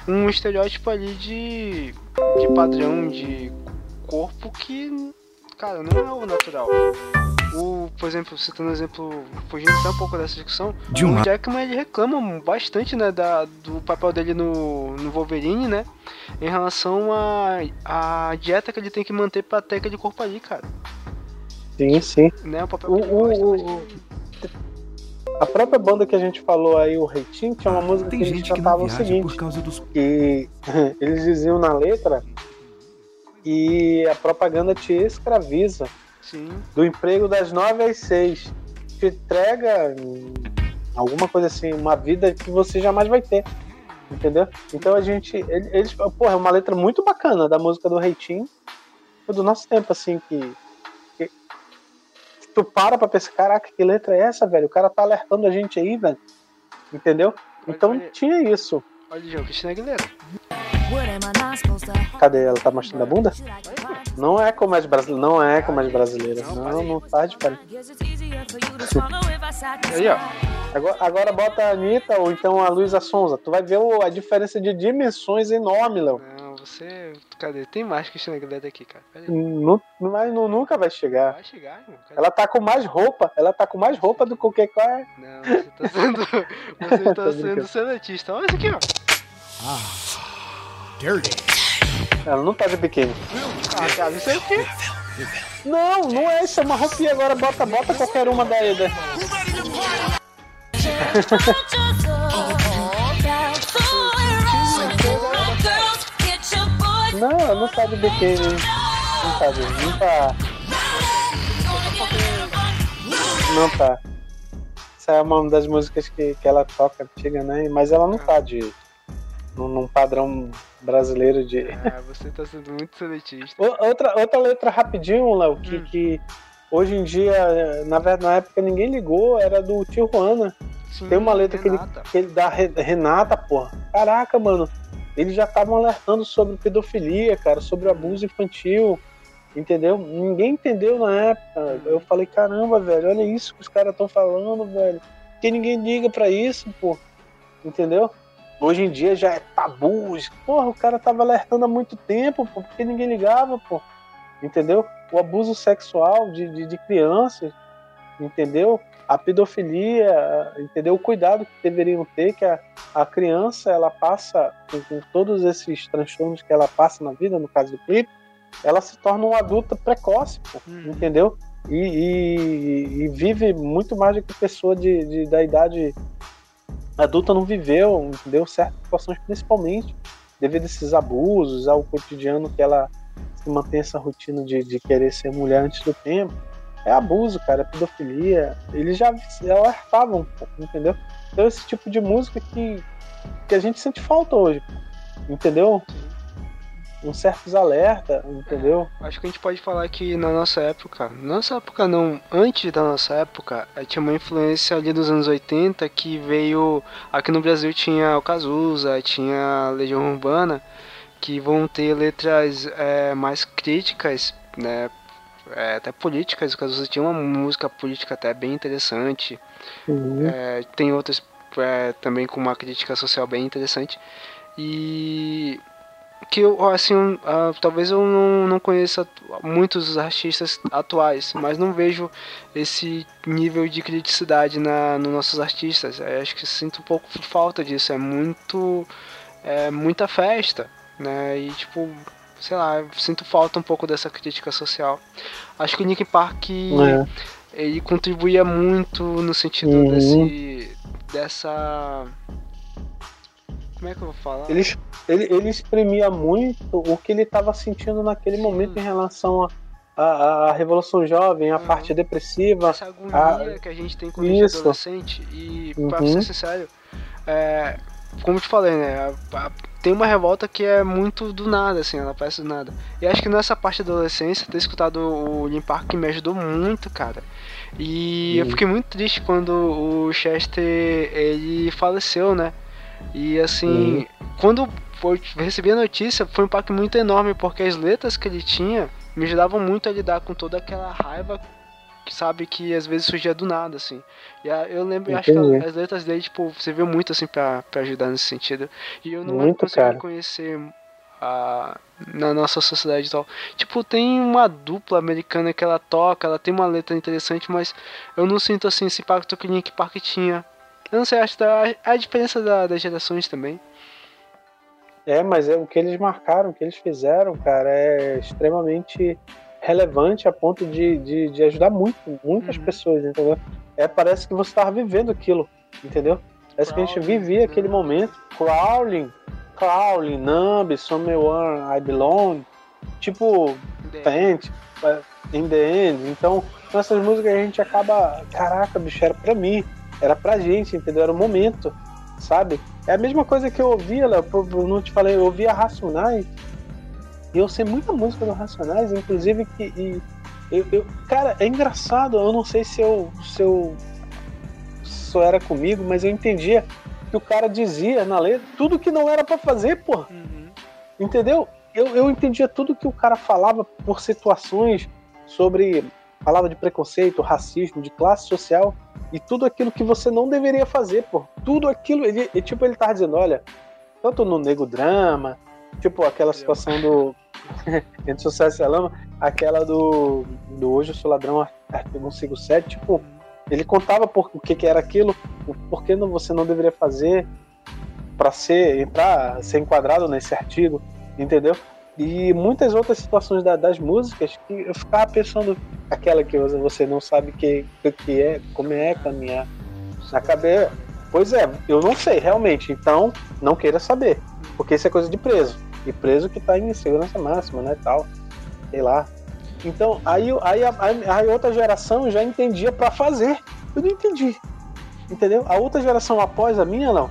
um estereótipo ali de, de padrão de corpo que, cara, não é o natural. O, por exemplo, citando um exemplo, fugindo até um pouco dessa discussão, de uma... o Jackman ele reclama bastante, né, da, do papel dele no, no Wolverine, né, em relação à a, a dieta que ele tem que manter pra ter aquele corpo ali, cara. Sim, sim. Né, o papel que o, ele o, A própria banda que a gente falou aí, o Reitinho, tinha uma música Tem que eles cantavam o seguinte, por causa dos... que [laughs] eles diziam na letra e a propaganda te escraviza. Sim. Do emprego das 9 às 6. Te entrega alguma coisa assim, uma vida que você jamais vai ter. Entendeu? Então a gente. Eles. Porra, é uma letra muito bacana da música do Reitinho. Do nosso tempo, assim, que, que. Tu para pra pensar, caraca, que letra é essa, velho? O cara tá alertando a gente aí, velho. Entendeu? Então olha, tinha isso. Olha, João, Cristina Aguilera. Cadê ela? Tá mostrando a bunda? Não é como as brasileiras. Não é como as brasileiras. Não, não faz diferente. Aí, ó. Agora, agora bota a Anitta ou então a Luísa Sonza. Tu vai ver a diferença de dimensões enorme, Léo. Não, você. Cadê? Tem mais Cristina Aguilera aqui, cara. Não, mas não, nunca vai chegar. Vai chegar, irmão. Ela tá com mais roupa. Ela tá com mais roupa do que qualquer. Não, você tá sendo. [laughs] Você tá [laughs] sendo seletista. Olha isso aqui, ó. Ah, dirty. Ela não tá de biquíni. Ah, cara, isso é o quê? Não, não é isso, é uma roupinha agora, bota, bota qualquer uma daí. Da... [laughs] não, ela não tá de biquíni. Não tá, não tá. Não tá. Essa é uma das músicas que, que ela toca antiga, né? Mas ela não tá de num, padrão brasileiro de. Ah, você tá sendo muito seletista. outra, outra letra rapidinho, Léo, que, hum. que hoje em dia, na verdade, na época ninguém ligou, era do tio Juana. Sim, Tem uma letra que ele, que ele dá Renata, porra. Caraca, mano. Eles já estavam alertando sobre pedofilia, cara, sobre abuso infantil. Entendeu? Ninguém entendeu na época. Hum. Eu falei, caramba, velho, olha isso que os caras estão falando, velho. Que ninguém liga para isso, pô. Entendeu? Hoje em dia já é tabu. Porra, o cara tava alertando há muito tempo, pô, porque ninguém ligava, pô. Entendeu? O abuso sexual de, de, de crianças, entendeu? A pedofilia, entendeu? O cuidado que deveriam ter, que a, a criança, ela passa, com, com todos esses transtornos que ela passa na vida, no caso do clipe, ela se torna uma adulta precoce, pô, uhum. entendeu? E, e, e, vive muito mais do que pessoa de, de, da idade adulta não viveu, entendeu? Certas situações, principalmente devido a esses abusos, ao cotidiano que ela se mantém essa rotina de, de querer ser mulher antes do tempo. É abuso, cara, é pedofilia. Eles já alertavam, entendeu? Então esse tipo de música que, que a gente sente falta hoje, entendeu? Uns certos alertas, entendeu? É, acho que a gente pode falar que na nossa época, na nossa época não, antes da nossa época, eh, tinha uma influência ali dos anos 80 que veio. Aqui no Brasil tinha o Cazuza, tinha a Legião Urbana, que vão ter letras é, mais críticas, né? É, até políticas, o Cazuza tinha uma música política até bem interessante. Uhum. Tem outras também com uma crítica social bem interessante. E que eu, assim, uh, talvez eu não, não conheça muitos artistas atuais, mas não vejo esse nível de criticidade na, nos nossos artistas. Eu acho que sinto um pouco falta disso. É muito. É muita festa, né? E tipo, sei lá, sinto falta um pouco dessa crítica social. Acho que o Nick Park é. ele contribuía muito no sentido uhum. desse dessa como é que eu vou falar? Ele, ele, ele exprimia muito o que ele estava sentindo naquele Sim. momento em relação a, a, a, Revolução Jovem, a uhum. parte depressiva. Essa agonia a... que a gente tem quando Isso. a adolescente. E, uhum. pra ser sincero, é, como eu te falei, né? A, tem uma revolta que é muito do nada, assim, ela parece do nada. E acho que nessa parte da adolescência, ter escutado o Limpar que me ajudou muito, cara. E uhum. eu fiquei muito triste quando o Chester ele faleceu, né? E assim, uhum. quando eu recebi a notícia, foi um impacto muito enorme, porque as letras que ele tinha me ajudavam muito a lidar com toda aquela raiva que sabe que às vezes surgia do nada, assim. E a, eu lembro, acho que as letras dele, tipo, você viu muito, assim, pra, pra ajudar nesse sentido. E eu não muito, consegui cara. conhecer a, na nossa sociedade e tal. Tipo, tem uma dupla americana que ela toca, ela tem uma letra interessante, mas eu não sinto, assim, esse impacto que Link Park tinha. Eu não sei, acho que a, a diferença da, das gerações também. É, mas é o que eles marcaram, o que eles fizeram, cara, é extremamente relevante a ponto de, de, de ajudar muito, muitas uhum. pessoas, entendeu? É, parece que você estava vivendo aquilo, entendeu? Parece que a gente vivia aquele né? momento. Crawling, Crawling, Numb, Somewhere I Belong, tipo, Fent, In The End. Então, nessas músicas a gente acaba, caraca, bicho, era pra mim, era pra gente, entendeu? Era o momento, sabe? É a mesma coisa que eu ouvia, Léo, eu não te falei, eu ouvia Racionais, e eu sei muita música do Racionais, inclusive que. E, eu, eu, cara, é engraçado, eu não sei se eu, se eu. Isso era comigo, mas eu entendia que o cara dizia na letra tudo que não era para fazer, pô. Uhum. Entendeu? Eu, eu entendia tudo que o cara falava por situações sobre. Falava de preconceito, racismo, de classe social e tudo aquilo que você não deveria fazer, pô. Tudo aquilo. Ele, tipo, ele tava dizendo: olha, tanto no Nego Drama, Tipo, aquela situação do. [laughs] Entre sucesso e a lama, aquela do, do Hoje eu sou ladrão, artigo 157, tipo, ele contava por, o que, que era aquilo, por que não, você não deveria fazer para ser, entrar, ser enquadrado nesse artigo, entendeu? E muitas outras situações da, das músicas que eu ficava pensando, aquela que você não sabe que, que é, como é caminhar na cabeça. Pois é, eu não sei realmente, então não queira saber, porque isso é coisa de preso e preso que está em segurança máxima, né, tal, sei lá. Então, aí, aí a, a, a outra geração já entendia para fazer. Eu não entendi. Entendeu? A outra geração após a minha, não.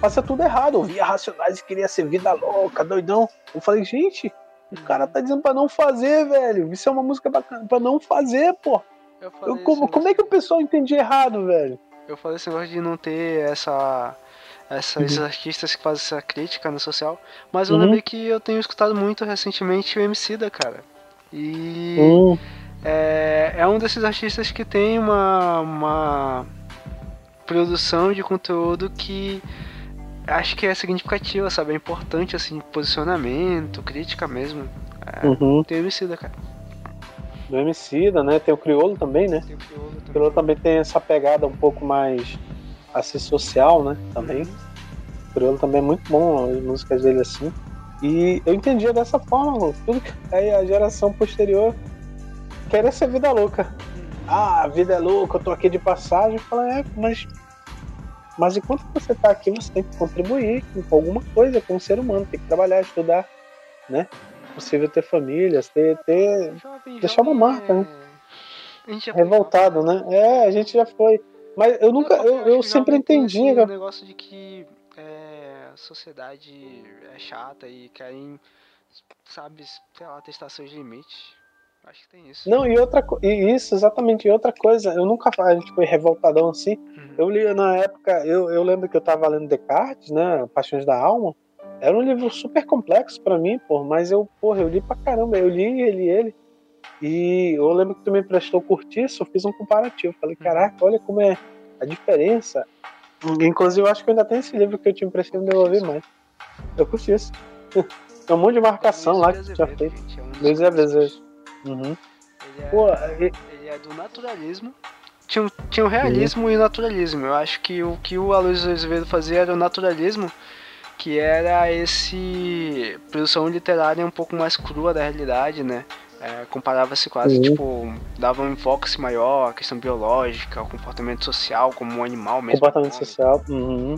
Fazia tudo errado. Ouvia Racionais e queria ser vida louca, doidão. Eu falei, gente, o cara tá dizendo pra não fazer, velho. Isso é uma música bacana. Pra não fazer, pô. Eu eu, como, como é que o pessoal entendia errado, velho? Eu falei esse negócio de não ter essa esses uhum. artistas que fazem essa crítica no social. Mas eu uhum. lembrei que eu tenho escutado muito recentemente o MC da cara. E uhum. é, é um desses artistas que tem uma, uma produção de conteúdo que acho que é significativa, sabe? É importante, assim, posicionamento, crítica mesmo. É, uhum. Tem o MC da cara. Do MC da, né? Tem o Criolo também, né? Tem o Criolo também. O Criolo também tem essa pegada um pouco mais assim social, né? Também. O Criolo também é muito bom, as músicas dele assim. E eu entendia dessa forma, tudo que aí a geração posterior queria ser vida louca. Ah, a vida é louca, eu tô aqui de passagem. Fala, é, mas mas enquanto você tá aqui, você tem que contribuir com alguma coisa como ser humano, tem que trabalhar, estudar, né? É possível ter famílias, ter, ter jovem, deixar jovem, uma marca, né? Revoltado, né? É, a gente já foi. Mas eu nunca, eu, eu, eu sempre entendi. Assim, o negócio de que é, a sociedade é chata e querem, sabe, sei lá, testar seus limites. Acho que tem isso. Não, e outra e isso, exatamente, e outra coisa, eu nunca a gente foi revoltadão assim. Uhum. Eu li na época, eu, eu lembro que eu tava lendo Descartes, né? Paixões da Alma. Era um livro super complexo para mim, pô, mas eu, porra, eu li pra caramba, eu li ele ele. E eu lembro que tu me emprestou curtiço, eu fiz um comparativo. Falei, caraca, olha como é a diferença. Inclusive, eu acho que eu ainda tem esse livro que eu te emprestei e não devolvi mais. Eu curti isso. [laughs] Tem um monte de marcação lá que tu já fez. Luiz Azevedo. Uhum. Ele, é, Pô, ele... ele é do naturalismo. Tinha, tinha o realismo uhum. e o naturalismo. Eu acho que o que o Aloysio Azevedo fazia era o naturalismo, que era esse produção literária um pouco mais crua da realidade, né? É, Comparava-se quase, uhum. tipo, dava um enfoque maior, a questão biológica, o comportamento social como um animal mesmo. Comportamento social, uhum.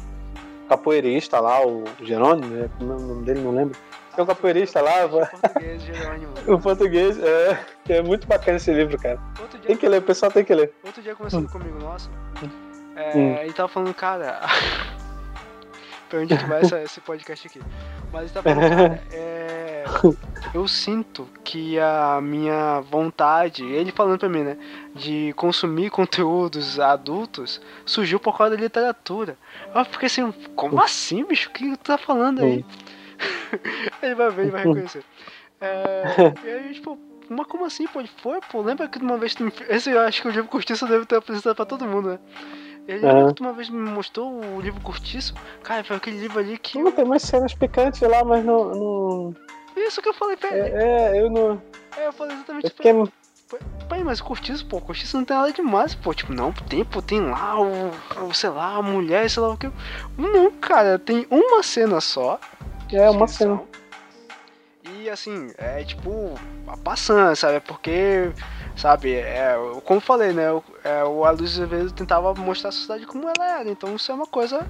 Capoeirista lá, o Jerônimo, né? Como é o nome dele, não lembro. Tem um capoeirista lá. O português, Jerônimo. [laughs] o português, é. É muito bacana esse livro, cara. Tem que ler, o pessoal tem que ler. Outro dia conversando hum. comigo, nossa. Hum. É, hum. Ele tava falando, cara. [laughs] pra onde vai esse podcast aqui. Mas ele tava falando, cara, é [laughs] eu sinto que a minha vontade, ele falando pra mim, né, de consumir conteúdos adultos surgiu por causa da literatura. Eu fiquei assim, como assim, bicho? O que tu tá falando aí? [laughs] ele vai ver, ele vai reconhecer. É, [laughs] e aí, tipo, mas como assim, pô? Ele foi, pô, lembra que uma vez. Esse eu acho que o livro Cortiço deve ter apresentado pra todo mundo, né? Ele uhum. uma vez me mostrou o livro Cortiço. Cara, foi aquele livro ali que. Não, tem mais cenas picantes lá, mas não. não... Isso que eu falei ele. É, é eu não. É, eu falei exatamente eu fiquei... Pai, mas Cortiço, pô, Cortiço não tem nada demais, pô. Tipo, não, tem, pô, tem lá o, o sei lá, a mulher, sei lá o que. Não, cara, tem uma cena só. É, uma cena. E assim, é tipo, a passando, sabe? É porque, sabe, é, como falei, né? O, é, o Aloysio Azevedo tentava mostrar a sociedade como ela era. Então isso é uma coisa.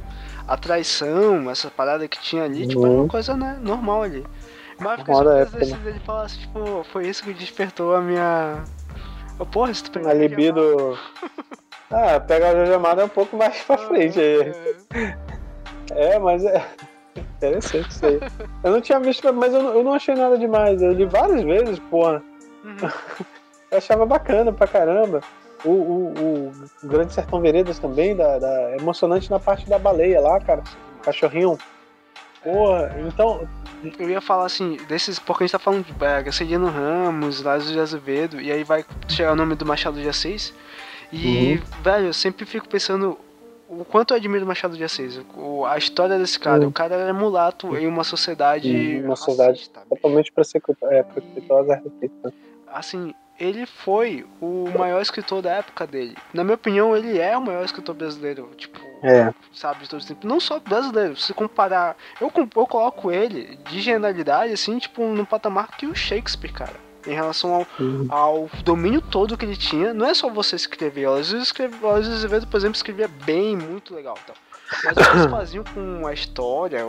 A traição, essa parada que tinha ali, uhum. tipo, é uma uhum. coisa, né, normal ali. Mas fiquei surpreso né? ele falasse, tipo, foi isso que despertou a minha. Oh, porra, se tu. A libido. ah, pegar o Jojo é um pouco mais pra [laughs] ah, frente aí. É. é, mas é. Interessante isso aí. Eu não tinha visto, mas eu não, eu não achei nada demais. Eu li várias vezes, porra. Uhum. [laughs] eu achava bacana pra caramba. O, o, o Grande Sertão Veredas também, da, da, emocionante na parte da baleia lá, cara. Cachorrinho. Porra, então, eu ia falar assim, desses, porque a gente tá falando de é, Ramos, Lázaro de Azevedo, e aí vai chegar o nome do Machado de Assis. E, uhum. velho, eu sempre fico pensando o quanto eu admiro o Machado de Assis. O, a história desse cara. O cara era mulato em uma sociedade. Uhum, uma sociedade totalmente é, preconceituosa é, Assim, ele foi o maior escritor da época dele. Na minha opinião, ele é o maior escritor brasileiro. Tipo, é. Sabe, de todos os tempos. Não só brasileiro, se comparar. Eu, eu coloco ele de genialidade, assim, tipo, no patamar que o Shakespeare, cara. Em relação ao, uhum. ao domínio todo que ele tinha. Não é só você escrever. O Azevedo, por exemplo, escrevia bem, muito legal. Então. Mas o que eles [coughs] faziam com a história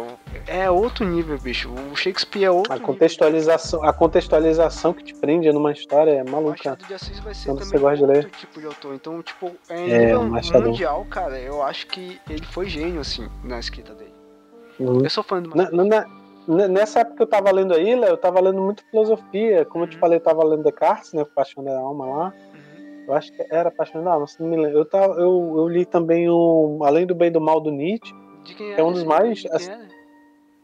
é outro nível, bicho. O Shakespeare é outro a contextualização, nível. A contextualização que te prende numa história é maluca. O Machado de Assis vai ser Quando também outro ler. tipo de autor. Então, tipo, é, nível mundial, cara, eu acho que ele foi gênio, assim, na escrita dele. Uhum. Eu sou fã do Machado. Na, na, nessa época que eu tava lendo aí, Léo, eu tava lendo muito filosofia. Como uhum. eu te uhum. falei, eu tava lendo Descartes, né? Paixão da Alma lá. Eu acho que era Paixão da Alma, se não me lembro. Eu, tava, eu, eu li também o Além do Bem e do Mal do Nietzsche. De quem é, é um dos mais. De quem é?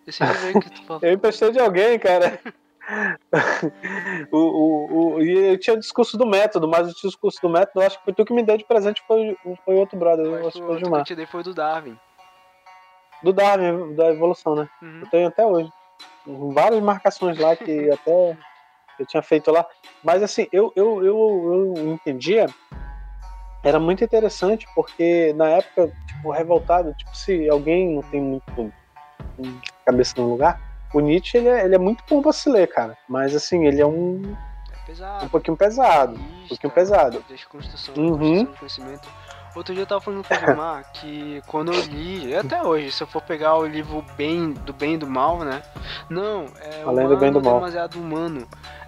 Esse livro que tu falou. [laughs] eu emprestei de alguém, cara. [laughs] o, o, o, e eu tinha o discurso do método, mas o discurso do método, eu acho que foi tu que me deu de presente, foi, foi outro brother, eu acho que foi o Gilmar. que eu te dei foi do Darwin. Do Darwin, da evolução, né? Uhum. Eu tenho até hoje. Várias marcações lá que [laughs] até eu tinha feito lá. Mas assim, eu, eu, eu, eu entendia, era muito interessante, porque na época, tipo, revoltado, tipo, se alguém não tem muito cabeça no lugar, o Nietzsche ele é, ele é muito bom pra se ler, cara. Mas assim, ele é um. É pesado. Um pouquinho pesado. um pouquinho pesado. Desconstrução, uhum. conhecimento. Outro dia eu tava falando com o Gilmar que quando eu li, até hoje, se eu for pegar o livro bem, do bem e do mal, né? Não, é Além do bem do mal. demasiado humano.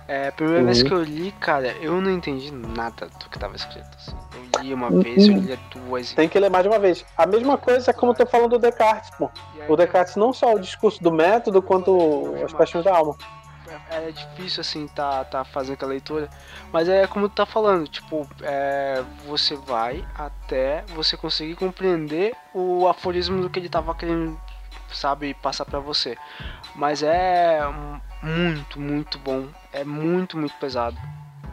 É, a primeira uhum. vez que eu li, cara, eu não entendi nada do que tava escrito. Assim. Eu li uma uhum. vez, eu li duas. Tem que ler mais de uma vez. A mesma coisa é como eu tô falando do Descartes, pô. O Descartes não só o discurso do método, quanto as paixões da alma. É, difícil, assim, tá, tá fazendo aquela leitura. Mas é como tu tá falando, tipo, é, você vai até você conseguir compreender o aforismo do que ele tava querendo, sabe, passar para você. Mas é muito, muito bom. É muito, muito pesado.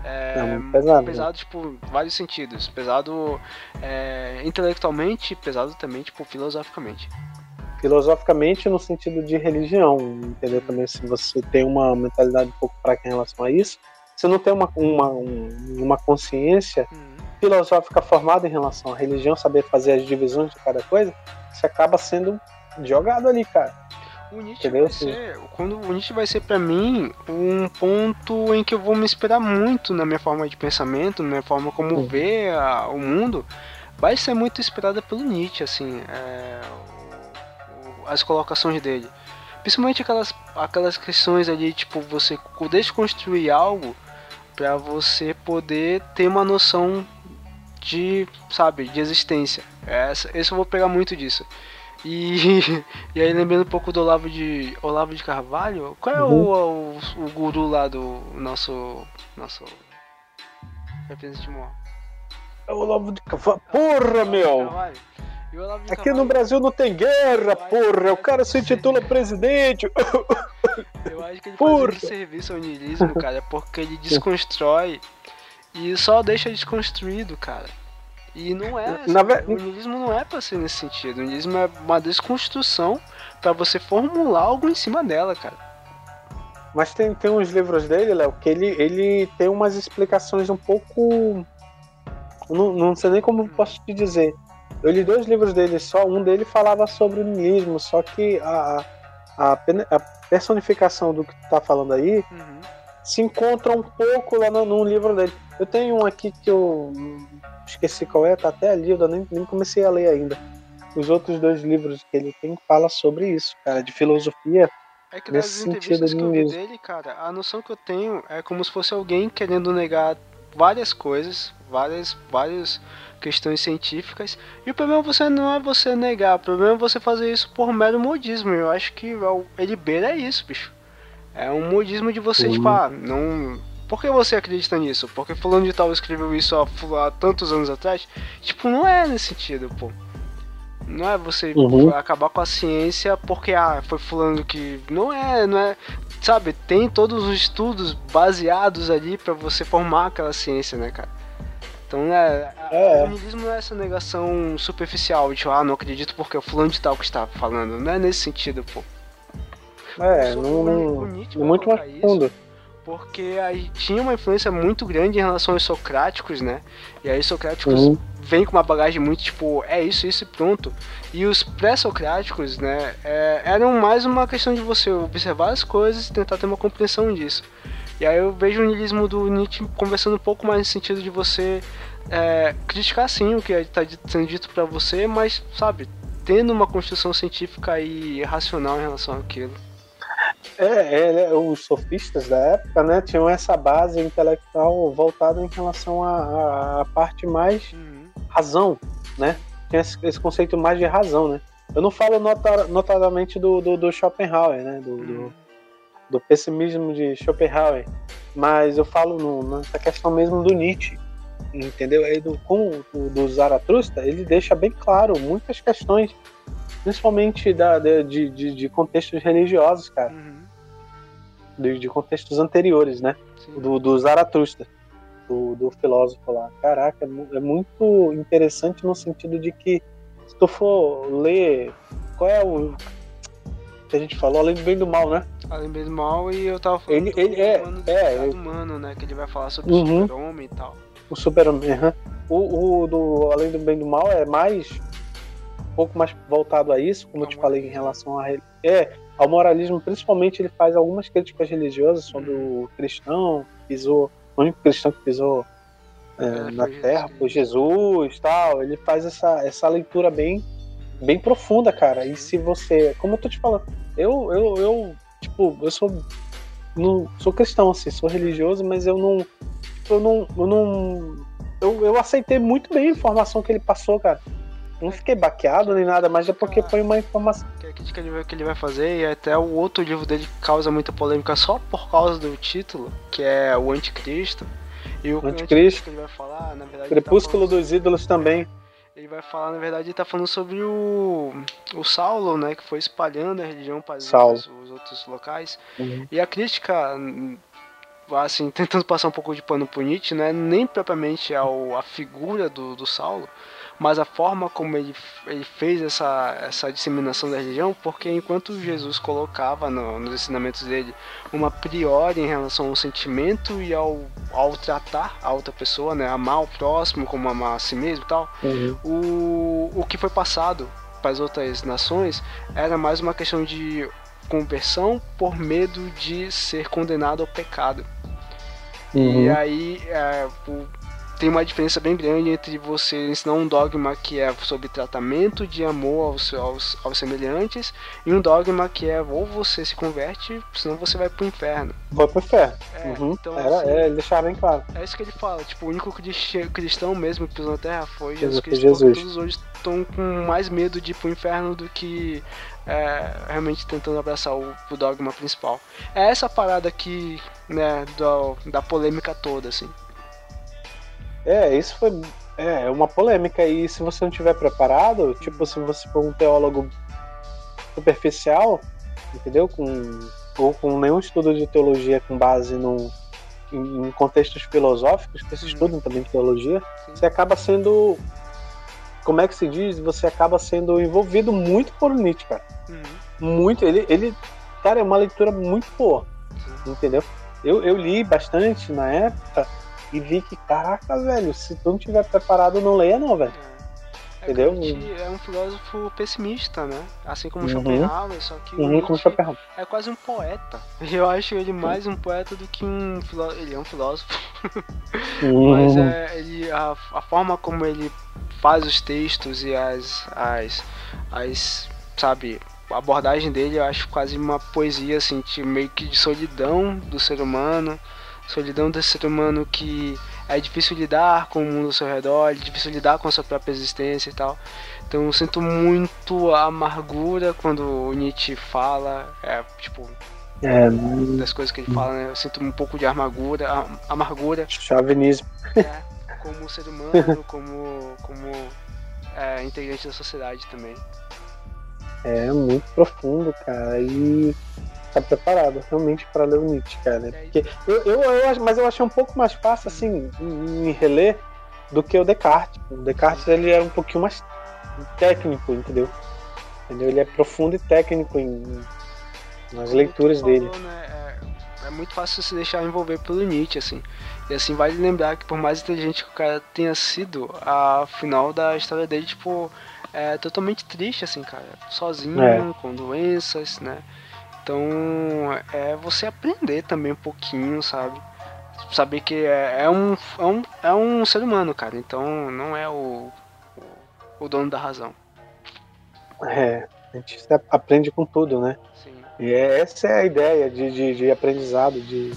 É, é muito pesado. Pesado, né? tipo, vários sentidos. Pesado é, intelectualmente, pesado também, tipo, filosoficamente. Filosoficamente no sentido de religião, entendeu? Também se você tem uma mentalidade um pouco fraca em relação a isso, você não tem uma, uma, uma consciência hum. filosófica formada em relação à religião, saber fazer as divisões de cada coisa, você acaba sendo jogado ali, cara. O Nietzsche vai ser, quando o Nietzsche vai ser para mim um ponto em que eu vou me inspirar muito na minha forma de pensamento, na minha forma como uhum. ver a, o mundo, vai ser muito inspirada pelo Nietzsche, assim, é, as colocações dele. Principalmente aquelas, aquelas questões ali, tipo, você desconstruir algo para você poder ter uma noção de, sabe, de existência. Essa, esse eu vou pegar muito disso. E, [laughs] e aí lembrando um pouco do Olavo de Olavo de Carvalho, qual é uhum. o, o, o, guru lá do nosso nosso representante maior? É o Olavo de Carvalho. Porra, meu! Aqui no Brasil não tem guerra, porra! O cara se intitula presidente! Eu acho que ele faz esse serviço ao niilismo, cara, porque ele desconstrói e só deixa desconstruído, cara. E não é. Assim, o niilismo não é pra ser nesse sentido. O niilismo é uma desconstrução para você formular algo em cima dela, cara. Mas tem, tem uns livros dele, Léo, que ele, ele tem umas explicações um pouco. Não, não sei nem como posso te dizer. Eu li dois livros dele só, um dele falava sobre o niilismo, só que a, a, a personificação do que tu tá falando aí uhum. se encontra um pouco lá no, no, livro dele. Eu tenho um aqui que eu esqueci qual é, tá até ali, eu nem, nem comecei a ler ainda. Os outros dois livros que ele tem fala sobre isso, cara, de filosofia. É que nas entrevistas que eu vi dele, cara, a noção que eu tenho é como se fosse alguém querendo negar várias coisas, várias, várias questões científicas. E o problema você não é você negar, o problema é você fazer isso por mero modismo. Eu acho que ele beira é isso, bicho. É um modismo de você, uhum. tipo, ah, não por que você acredita nisso? Porque fulano de tal escreveu isso há, há tantos anos atrás? Tipo, não é nesse sentido, pô. Não é você uhum. acabar com a ciência porque ah, foi fulano que. Não é, não é. Sabe, tem todos os estudos baseados ali para você formar aquela ciência, né, cara? Então, né, é. o niilismo não é essa negação superficial, de ah, não acredito porque é o fulano de tal que está falando. Não é nesse sentido, pô. É, não, não, muito mais fundo. Porque aí tinha uma influência muito grande em relação aos socráticos, né? E aí os socráticos uhum. vêm com uma bagagem muito tipo, é isso, isso e pronto. E os pré-socráticos, né, é, eram mais uma questão de você observar as coisas e tentar ter uma compreensão disso. E aí eu vejo o niilismo do Nietzsche conversando um pouco mais no sentido de você é, criticar sim o que está sendo dito para você, mas, sabe, tendo uma construção científica e racional em relação àquilo. É, é, os sofistas da época, né, tinham essa base intelectual voltada em relação à, à parte mais uhum. razão, né? Tinha esse, esse, conceito mais de razão, né? Eu não falo notar, notadamente do, do, do, Schopenhauer, né? Do, uhum. do, do, pessimismo de Schopenhauer, mas eu falo no, nessa questão mesmo do Nietzsche, entendeu? Aí do, com o do Zaratustra, ele deixa bem claro muitas questões principalmente da, de, de, de contextos religiosos, cara. Uhum. De, de, contextos anteriores, né? Do, do Zaratustra, do, do, filósofo lá. Caraca, é, é muito interessante no sentido de que, se tu for ler. Qual é o. que a gente falou? Além do bem do mal, né? Além do bem do mal, e eu tava falando ele, ele é, é, humano, né? Que ele vai falar sobre uhum. o super-homem e tal. O super-homem, uhum. o, o do Além do bem do mal é mais um pouco mais voltado a isso, como eu te falei em relação a é, ao moralismo, principalmente ele faz algumas críticas religiosas sobre o cristão, pisou, o único cristão que pisou é, é, na terra foi Jesus, tal. Ele faz essa, essa leitura bem bem profunda, cara. E se você, como eu tô te falando, eu eu, eu tipo, eu sou não sou cristão assim, sou religioso, mas eu não eu não eu não eu, eu aceitei muito bem a informação que ele passou, cara não fiquei baqueado nem nada, mas é porque foi uma informação. Que a crítica que ele vai fazer, e até o outro livro dele causa muita polêmica só por causa do título, que é o Anticristo. E o Anticristo, que ele vai falar, na verdade. Crepúsculo tá dos Ídolos também. Ele vai falar, na verdade, ele tá falando sobre o, o Saulo, né, que foi espalhando a religião para os, os outros locais. Uhum. E a crítica assim, tentando passar um pouco de pano pro Nietzsche, né? Nem propriamente ao, a figura do, do Saulo, mas a forma como ele, ele fez essa, essa disseminação da religião, porque enquanto Jesus colocava no, nos ensinamentos dele uma priori em relação ao sentimento e ao, ao tratar a outra pessoa, né, amar o próximo como amar a si mesmo e tal, uhum. o, o que foi passado para as outras nações era mais uma questão de conversão por medo de ser condenado ao pecado. Uhum. E aí, é, o, tem uma diferença bem grande entre você ensinar um dogma que é sobre tratamento de amor aos, aos, aos semelhantes e um dogma que é ou você se converte, senão você vai pro inferno. Vai pro inferno. É, uhum. então, Era, assim, é, deixar bem claro. É isso que ele fala, tipo, o único cristão mesmo que pisou na Terra foi Jesus Cristo. Jesus. Todos hoje estão com mais medo de ir pro inferno do que é, realmente tentando abraçar o, o, dogma principal. É essa parada aqui, né, da, da polêmica toda, assim. É, isso foi é, uma polêmica. E se você não estiver preparado, tipo, se você for um teólogo superficial, entendeu? Com ou com nenhum estudo de teologia com base num, em, em contextos filosóficos, que se uhum. estudam também teologia, Sim. você acaba sendo. Como é que se diz? Você acaba sendo envolvido muito por Nietzsche, cara. Uhum. Muito. Ele, ele. Cara, é uma leitura muito boa. Sim. Entendeu? Eu, eu li bastante na época e vi que, caraca, velho, se tu não tiver preparado, não leia não, velho. É. É Entendeu? É um filósofo pessimista, né? Assim como uhum. Schopenhauer, só que uhum, como Schopenhauer. é quase um poeta. [laughs] Eu acho ele mais um poeta do que um filósofo. Ele é um filósofo. [laughs] Uhum. Mas é, ele, a, a forma como ele faz os textos e as, as, as sabe, a abordagem dele eu acho quase uma poesia, assim, meio que de solidão do ser humano, solidão do ser humano que é difícil lidar com o mundo ao seu redor, é difícil lidar com a sua própria existência e tal. Então eu sinto muito amargura quando o Nietzsche fala, é, tipo, é, das coisas que ele fala, né? Eu sinto um pouco de amargura, amargura. Chauvinismo. É, como ser humano, [laughs] como, como é, integrante da sociedade também. É muito profundo, cara. E tá preparado realmente para ler o Nietzsche, cara. Porque eu, eu, eu, mas eu achei um pouco mais fácil, assim, em, reler do que o Descartes. O Descartes ele era um pouquinho mais técnico, entendeu? entendeu? Ele é profundo e técnico em, nas leituras falou, dele. Né, é, é, muito fácil se deixar envolver pelo Nietzsche, assim. E assim, vale lembrar que por mais inteligente que o cara tenha sido, a final da história dele, tipo, é totalmente triste, assim, cara. Sozinho, é. com doenças, né? Então é você aprender também um pouquinho, sabe? Saber que é, é, um, é, um, é um ser humano, cara. Então não é o, o, dono da razão. É, a gente aprende com tudo, né? Sim. E é, essa é a ideia de, de, de aprendizado, de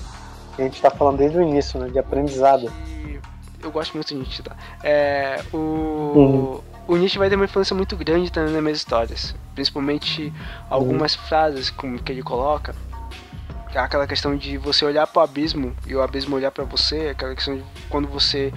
a gente está falando desde o início, né? De aprendizado. E eu gosto muito de Nietzsche, tá? É, o, uhum o Nietzsche vai ter uma influência muito grande também nas minhas histórias. Principalmente algumas uhum. frases como que ele coloca. Aquela questão de você olhar para o abismo e o abismo olhar para você. Aquela questão de quando você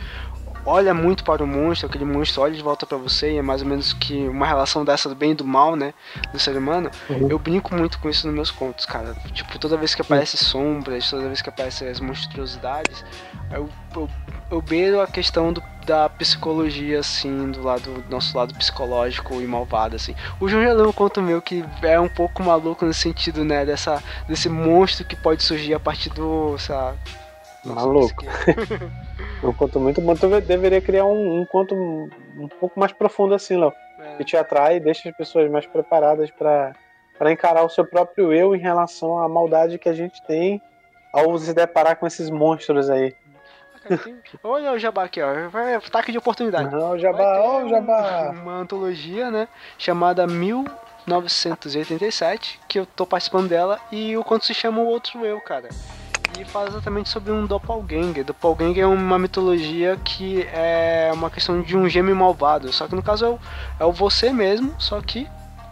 olha muito para o monstro, aquele monstro olha de volta para você, e é mais ou menos que uma relação dessa do bem e do mal, né, do ser humano. Uhum. Eu brinco muito com isso nos meus contos, cara. Tipo, toda vez que aparece sombras, toda vez que aparecem as monstruosidades, eu, eu, eu beiro a questão do, da psicologia, assim, do lado do nosso lado psicológico e malvado, assim. O João já leu um conto meu que é um pouco maluco no sentido, né, dessa, desse monstro que pode surgir a partir do, sei lá, Maluco. [laughs] um conto muito bom. Tu deveria criar um, um conto um pouco mais profundo assim, Léo. É. Que te atrai e deixa as pessoas mais preparadas para para encarar o seu próprio eu em relação à maldade que a gente tem ao se deparar com esses monstros aí. Olha o Jabá aqui, ó. Ataque de oportunidade. Não, o Jabá, ó, o Jabá. Uma antologia, né? Chamada 1987, que eu tô participando dela, e o conto se chama O Outro Eu, cara e fala exatamente sobre um doppelganger. Doppelganger é uma mitologia que é uma questão de um gêmeo malvado, só que no caso é o, é o você mesmo, só que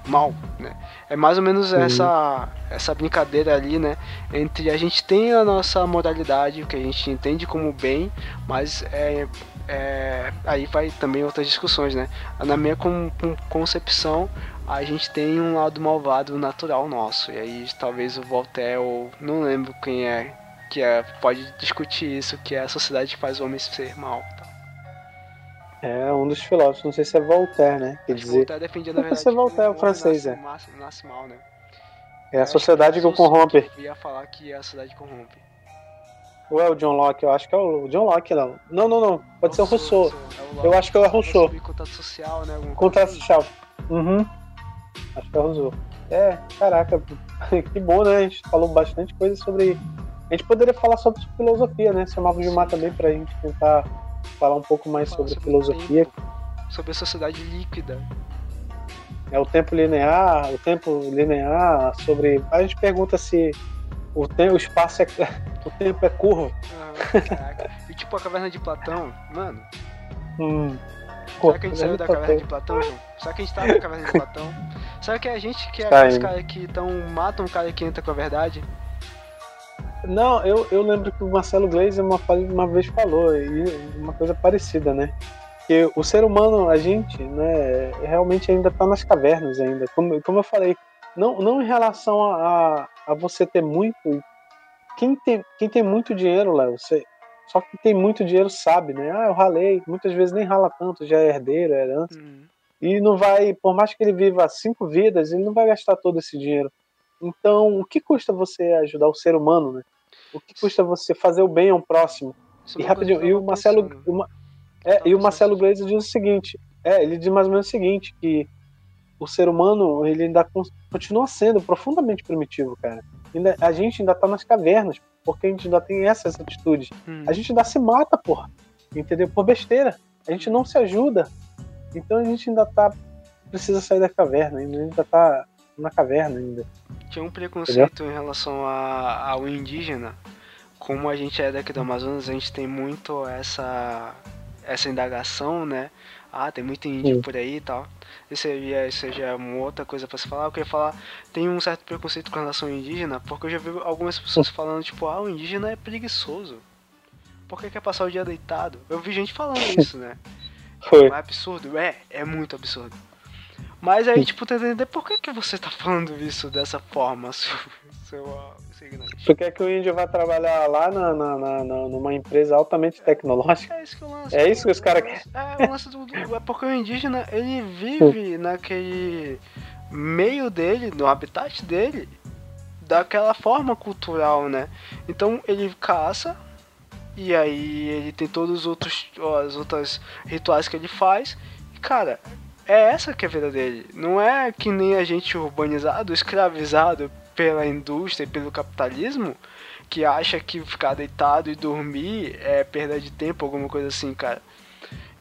mal, né? É mais ou menos essa essa brincadeira ali, né? Entre a gente tem a nossa moralidade, o que a gente entende como bem, mas é, é aí vai também outras discussões, né? Na minha com, com concepção, a gente tem um lado malvado natural nosso. E aí talvez o Voltaire ou não lembro quem é que é, pode discutir isso, que é a sociedade que faz o homem ser mal. Tá? É um dos filósofos, não sei se é Voltaire, né? Quer dizer, Voltaire defendia, na verdade, se é Voltaire, o francês, nasce, é. Nasce, nasce mal, né? É a sociedade que, que corrompe. Eu ia falar que a sociedade corrompe. Ou é o John Locke? Eu acho que é o John Locke, não. Não, não, não. Pode ser o Rousseau. É o eu acho que é o Rousseau. Contato social, né? Contato assim. social. Uhum. Acho que é o Rousseau. É, caraca, [laughs] que bom, né? A gente falou bastante coisa sobre a gente poderia falar sobre filosofia, né? Chamava o Gilmar também para a gente tentar falar um pouco mais sobre, sobre filosofia. Tempo, sobre a sociedade líquida. É o tempo linear, o tempo linear, sobre. A gente pergunta se o, tempo, o espaço é. [laughs] O tempo é curvo. Ah, e tipo a caverna de Platão, mano. Hum. Será que a gente saiu da caverna de Platão, João? Será que a gente tá na caverna de [laughs] Platão? Será que é a gente que é tá aqueles caras que tão, matam o cara que entra com a verdade? Não, eu, eu lembro que o Marcelo Gleiser uma, uma vez falou, e uma coisa parecida, né? Que o ser humano, a gente, né, realmente ainda está nas cavernas ainda. Como, como eu falei, não, não em relação a, a você ter muito. Quem tem, quem tem muito dinheiro, Léo, você, só que tem muito dinheiro sabe, né? Ah, eu ralei. Muitas vezes nem rala tanto, já é herdeiro, é herança. Uhum. E não vai, por mais que ele viva cinco vidas, ele não vai gastar todo esse dinheiro. Então, o que custa você ajudar o ser humano, né? O que custa você fazer o bem ao próximo? Isso e rapidinho, e o Marcelo, uma, é, e o Marcelo Gleisi diz o seguinte, é, ele diz mais ou menos o seguinte, que o ser humano, ele ainda continua sendo profundamente primitivo, cara. Ainda, a gente ainda tá nas cavernas, porque a gente ainda tem essas atitudes. Hum. A gente ainda se mata, porra. Entendeu? Por besteira. A gente não se ajuda. Então a gente ainda tá. Precisa sair da caverna, ainda, ainda tá na caverna ainda. Tinha um preconceito Entendeu? em relação a, ao indígena. Como a gente é daqui do Amazonas, a gente tem muito essa, essa indagação, né? Ah, tem muito índio Sim. por aí e tal. Isso seria, isso é uma outra coisa para se falar. Eu queria falar, tem um certo preconceito com relação ao indígena, porque eu já vi algumas pessoas falando, tipo, ah, o indígena é preguiçoso. Por que quer passar o dia deitado? Eu vi gente falando [laughs] isso, né? Foi. É absurdo? É, é muito absurdo. Mas aí, tipo, tá entender por que, que você tá falando isso dessa forma, [laughs] seu, seu, Tu quer que o índio vá trabalhar lá na, na, na, numa empresa altamente tecnológica? É isso que eu lanço. É isso que os caras querem. É, o lance do, do, é porque o indígena, ele vive naquele meio dele, no habitat dele, daquela forma cultural, né? Então ele caça, e aí ele tem todos os outros as outras rituais que ele faz. E, cara, é essa que é a vida dele. Não é que nem a gente urbanizado, escravizado pela indústria e pelo capitalismo que acha que ficar deitado e dormir é perda de tempo, alguma coisa assim, cara.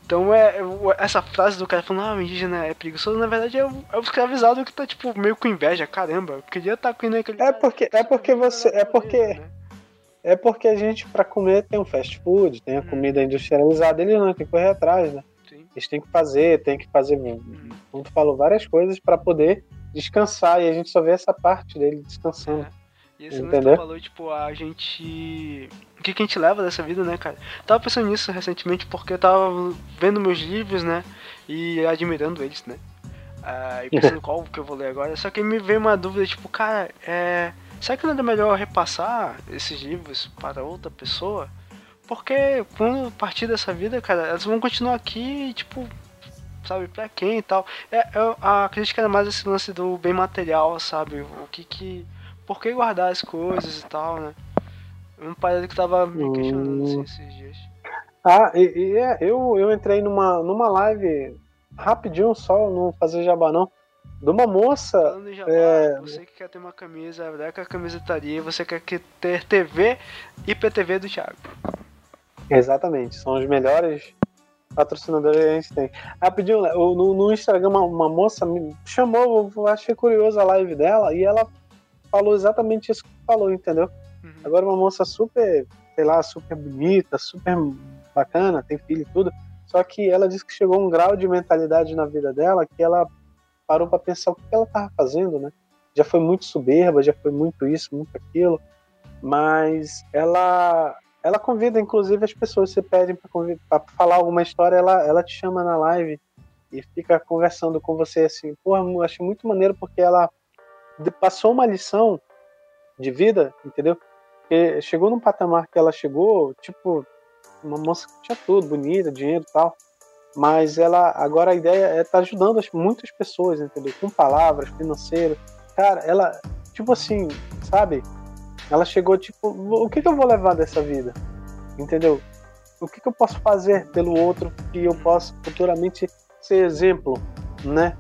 Então é, essa frase do cara falando, ah, o indígena é preguiçoso, na verdade é o, é o escravizado que tá, tipo, meio com inveja, caramba, eu queria estar tá com aquele. É porque, é porque você. É porque. Né? É porque a gente, para comer, tem um fast food, tem a hum. comida industrializada, ele não, tem que correr atrás, né? Eles têm que fazer, tem que fazer. Como tu falou, várias coisas para poder descansar e a gente só vê essa parte dele descansando. É. E esse Entendeu? falou, tipo, a gente. O que, que a gente leva dessa vida, né, cara? Tava pensando nisso recentemente porque eu tava vendo meus livros, né? E admirando eles, né? Uh, e pensando [laughs] qual que eu vou ler agora. Só que me veio uma dúvida, tipo, cara, é. Será que não é melhor repassar esses livros para outra pessoa? Porque quando partir dessa vida, cara, elas vão continuar aqui, tipo, sabe, pra quem e tal. É, é, a crítica era mais esse lance do bem material, sabe? O que que. Por que guardar as coisas e tal, né? Um parede que tava me questionando assim, esses dias. Ah, e, e é, eu, eu entrei numa, numa live rapidinho só, não fazer jabá não. De uma moça. Jabá, é... Você que quer ter uma camisa, a camisetaria, você quer ter TV e PTV do Thiago. Exatamente, são os melhores patrocinadores que a gente tem. Rapidinho, no, no Instagram, uma, uma, moça me chamou, eu achei curioso a live dela e ela falou exatamente isso que falou, entendeu? Uhum. Agora, uma moça super, sei lá, super bonita, super bacana, tem filho e tudo. Só que ela disse que chegou um grau de mentalidade na vida dela que ela parou para pensar o que ela estava fazendo, né? Já foi muito soberba, já foi muito isso, muito aquilo, mas ela ela convida, inclusive, as pessoas, você pede para falar alguma história, ela, ela te chama na live e fica conversando com você assim. Porra, achei muito maneiro porque ela passou uma lição de vida, entendeu? Porque chegou num patamar que ela chegou, tipo, uma moça que tinha tudo, bonita, dinheiro e tal. Mas ela, agora a ideia é estar tá ajudando muitas pessoas, entendeu? Com palavras, financeiro. Cara, ela, tipo assim, sabe? Ela chegou tipo, o que, que eu vou levar dessa vida? Entendeu? O que, que eu posso fazer pelo outro que eu possa futuramente ser exemplo, né?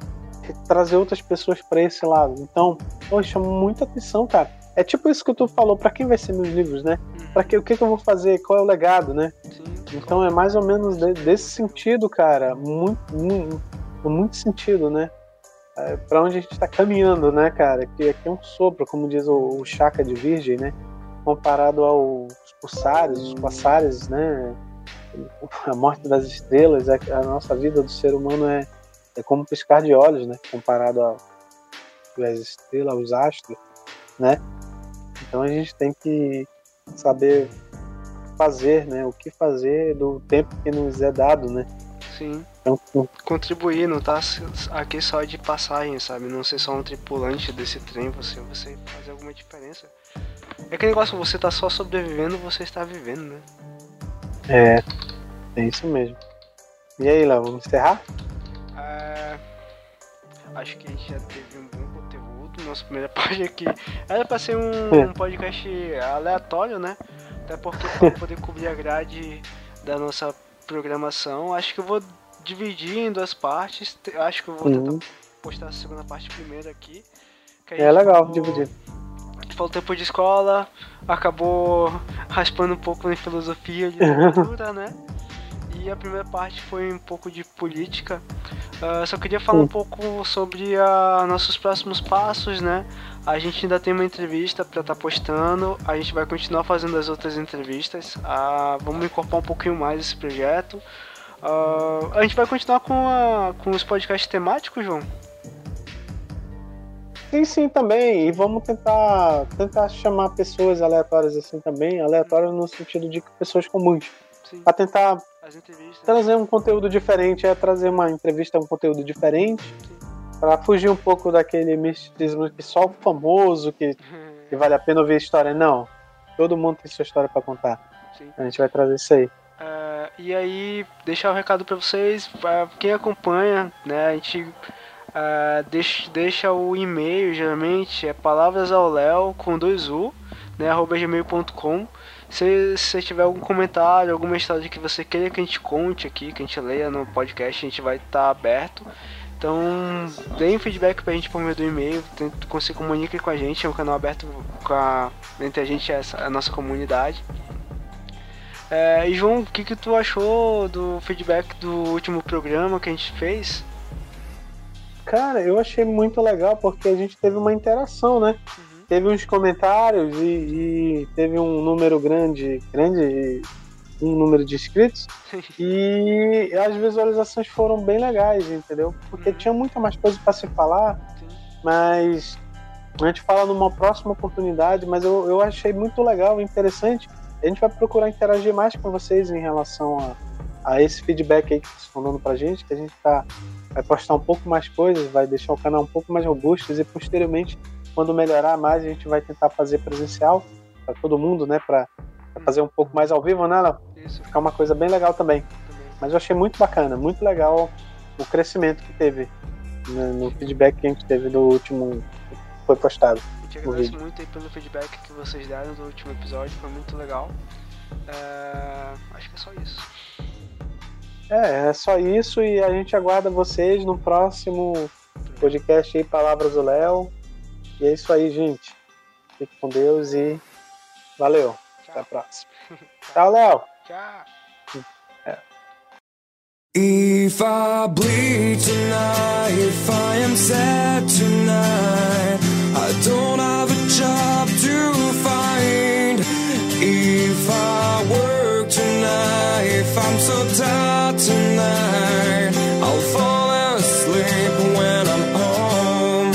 Trazer outras pessoas para esse lado. Então, poxa, muita atenção, cara. É tipo isso que tu falou, para quem vai ser meus livros, né? Para que o que, que eu vou fazer, qual é o legado, né? Então é mais ou menos desse sentido, cara, muito, muito, muito sentido, né? É, para onde a gente está caminhando, né, cara? Que aqui é um sopro, como diz o, o Chaka de Virgem, né? Comparado aos pulsares, os passares, né? A morte das estrelas, a, a nossa vida do ser humano é, é como piscar de olhos, né? Comparado às estrelas, aos astros, né? Então a gente tem que saber fazer, né? O que fazer do tempo que nos é dado, né? Sim. Contribuir, não tá aqui só de passagem, sabe? Não ser só um tripulante desse trem, você, você fazer alguma diferença. É aquele negócio, você tá só sobrevivendo, você está vivendo, né? É, é isso mesmo. E aí, Léo, vamos encerrar? É, acho que a gente já teve um bom conteúdo. Nossa primeira [laughs] parte aqui era pra ser um, é. um podcast aleatório, né? Até porque para [laughs] poder cobrir a grade da nossa programação, acho que eu vou dividir em duas partes. Acho que eu vou tentar uhum. postar a segunda parte primeiro aqui. é legal, ficou... dividir. Falou tempo de escola, acabou raspando um pouco em filosofia de literatura, né? E a primeira parte foi um pouco de política. Uh, só queria falar um pouco sobre a, nossos próximos passos, né? A gente ainda tem uma entrevista para estar tá postando. A gente vai continuar fazendo as outras entrevistas. Uh, vamos incorporar um pouquinho mais esse projeto. Uh, a gente vai continuar com, a, com os podcasts temáticos, João? Sim, sim, também. E vamos tentar, tentar chamar pessoas aleatórias assim também. Aleatórias no sentido de pessoas comuns. Para tentar trazer um conteúdo diferente. É trazer uma entrevista, um conteúdo diferente. Para fugir um pouco daquele misticismo que só o famoso, que, [laughs] que vale a pena ouvir a história. Não. Todo mundo tem sua história para contar. Sim. A gente vai trazer isso aí. Uh, e aí, deixar o um recado para vocês, pra quem acompanha, né, a gente uh, deixa, deixa o e-mail, geralmente é palavras ao Léo com dois U, né, arroba gmail.com. Se você tiver algum comentário, alguma história que você queira que a gente conte aqui, que a gente leia no podcast, a gente vai estar tá aberto. Então, deem feedback pra gente por meio do e-mail, se comunique com a gente, é um canal aberto entre a gente e a nossa comunidade. É, e João, o que, que tu achou do feedback do último programa que a gente fez? Cara, eu achei muito legal porque a gente teve uma interação, né? Uhum. Teve uns comentários e, e, teve um número grande, grande, um número de inscritos [laughs] e as visualizações foram bem legais, entendeu? Porque uhum. tinha muita mais coisa para se falar, Sim. mas a gente fala numa próxima oportunidade, mas eu, eu achei muito legal, interessante a gente vai procurar interagir mais com vocês em relação a, a esse feedback aí que vocês estão dando pra gente, que a gente tá, vai postar um pouco mais coisas, vai deixar o canal um pouco mais robusto e posteriormente, quando melhorar mais, a gente vai tentar fazer presencial para todo mundo, né? Para fazer um pouco mais ao vivo, né, Léo? Isso. Ficar uma coisa bem legal também. Mas eu achei muito bacana, muito legal o crescimento que teve no, no feedback que a gente teve do último que foi postado te agradeço muito aí pelo feedback que vocês deram do último episódio, foi muito legal. É... Acho que é só isso. É, é só isso e a gente aguarda vocês no próximo podcast aí, Palavras do Léo. E é isso aí, gente. Fique com Deus e valeu. Tchau. Até a próxima. Tchau, Léo. Tchau. É. If I bleed tonight, if I am sad tonight I don't have a job to find. If I work tonight, if I'm so tired tonight, I'll fall asleep when I'm home.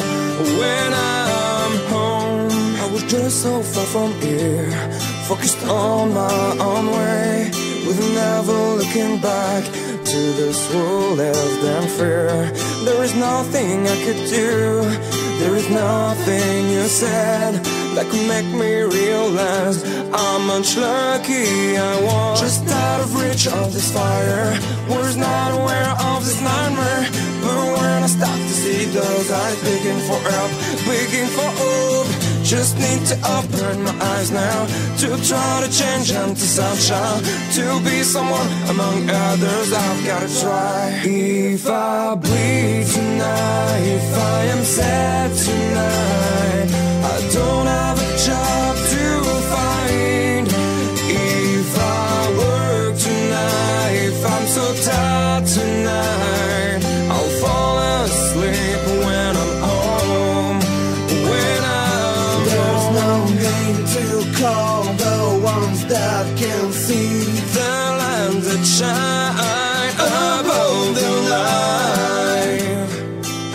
When I'm home, I was just so far from here, focused on my own way, with never looking back to this world left and fear. There is nothing I could do. There is nothing you said that could make me realize how much lucky I was. Just out of reach of this fire, was not aware of this nightmare. But when I start to see those eyes begging for help, begging for hope, just need to open my eyes now to try to change into sunshine, to be someone among others. I've gotta try. If I bleed tonight, if I am sad tonight, I don't have a job to that can see the land that shine above the line.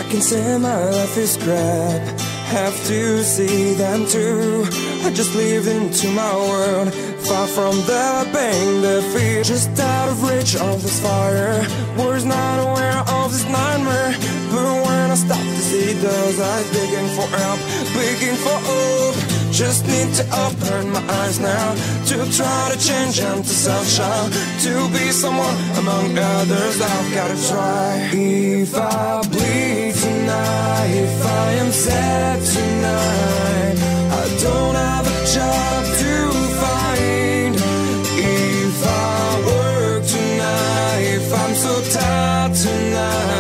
I can say my life is crap have to see them too. I just lived into my world, far from the pain, the fear, just out of reach of this fire. Was not aware of this nightmare, but when I stop to see those eyes begging for help, begging for hope. Just need to open my eyes now To try to change and to self-child To be someone among others I've gotta try. If I bleed tonight If I am sad tonight I don't have a job to find. If I work tonight If I'm so tired tonight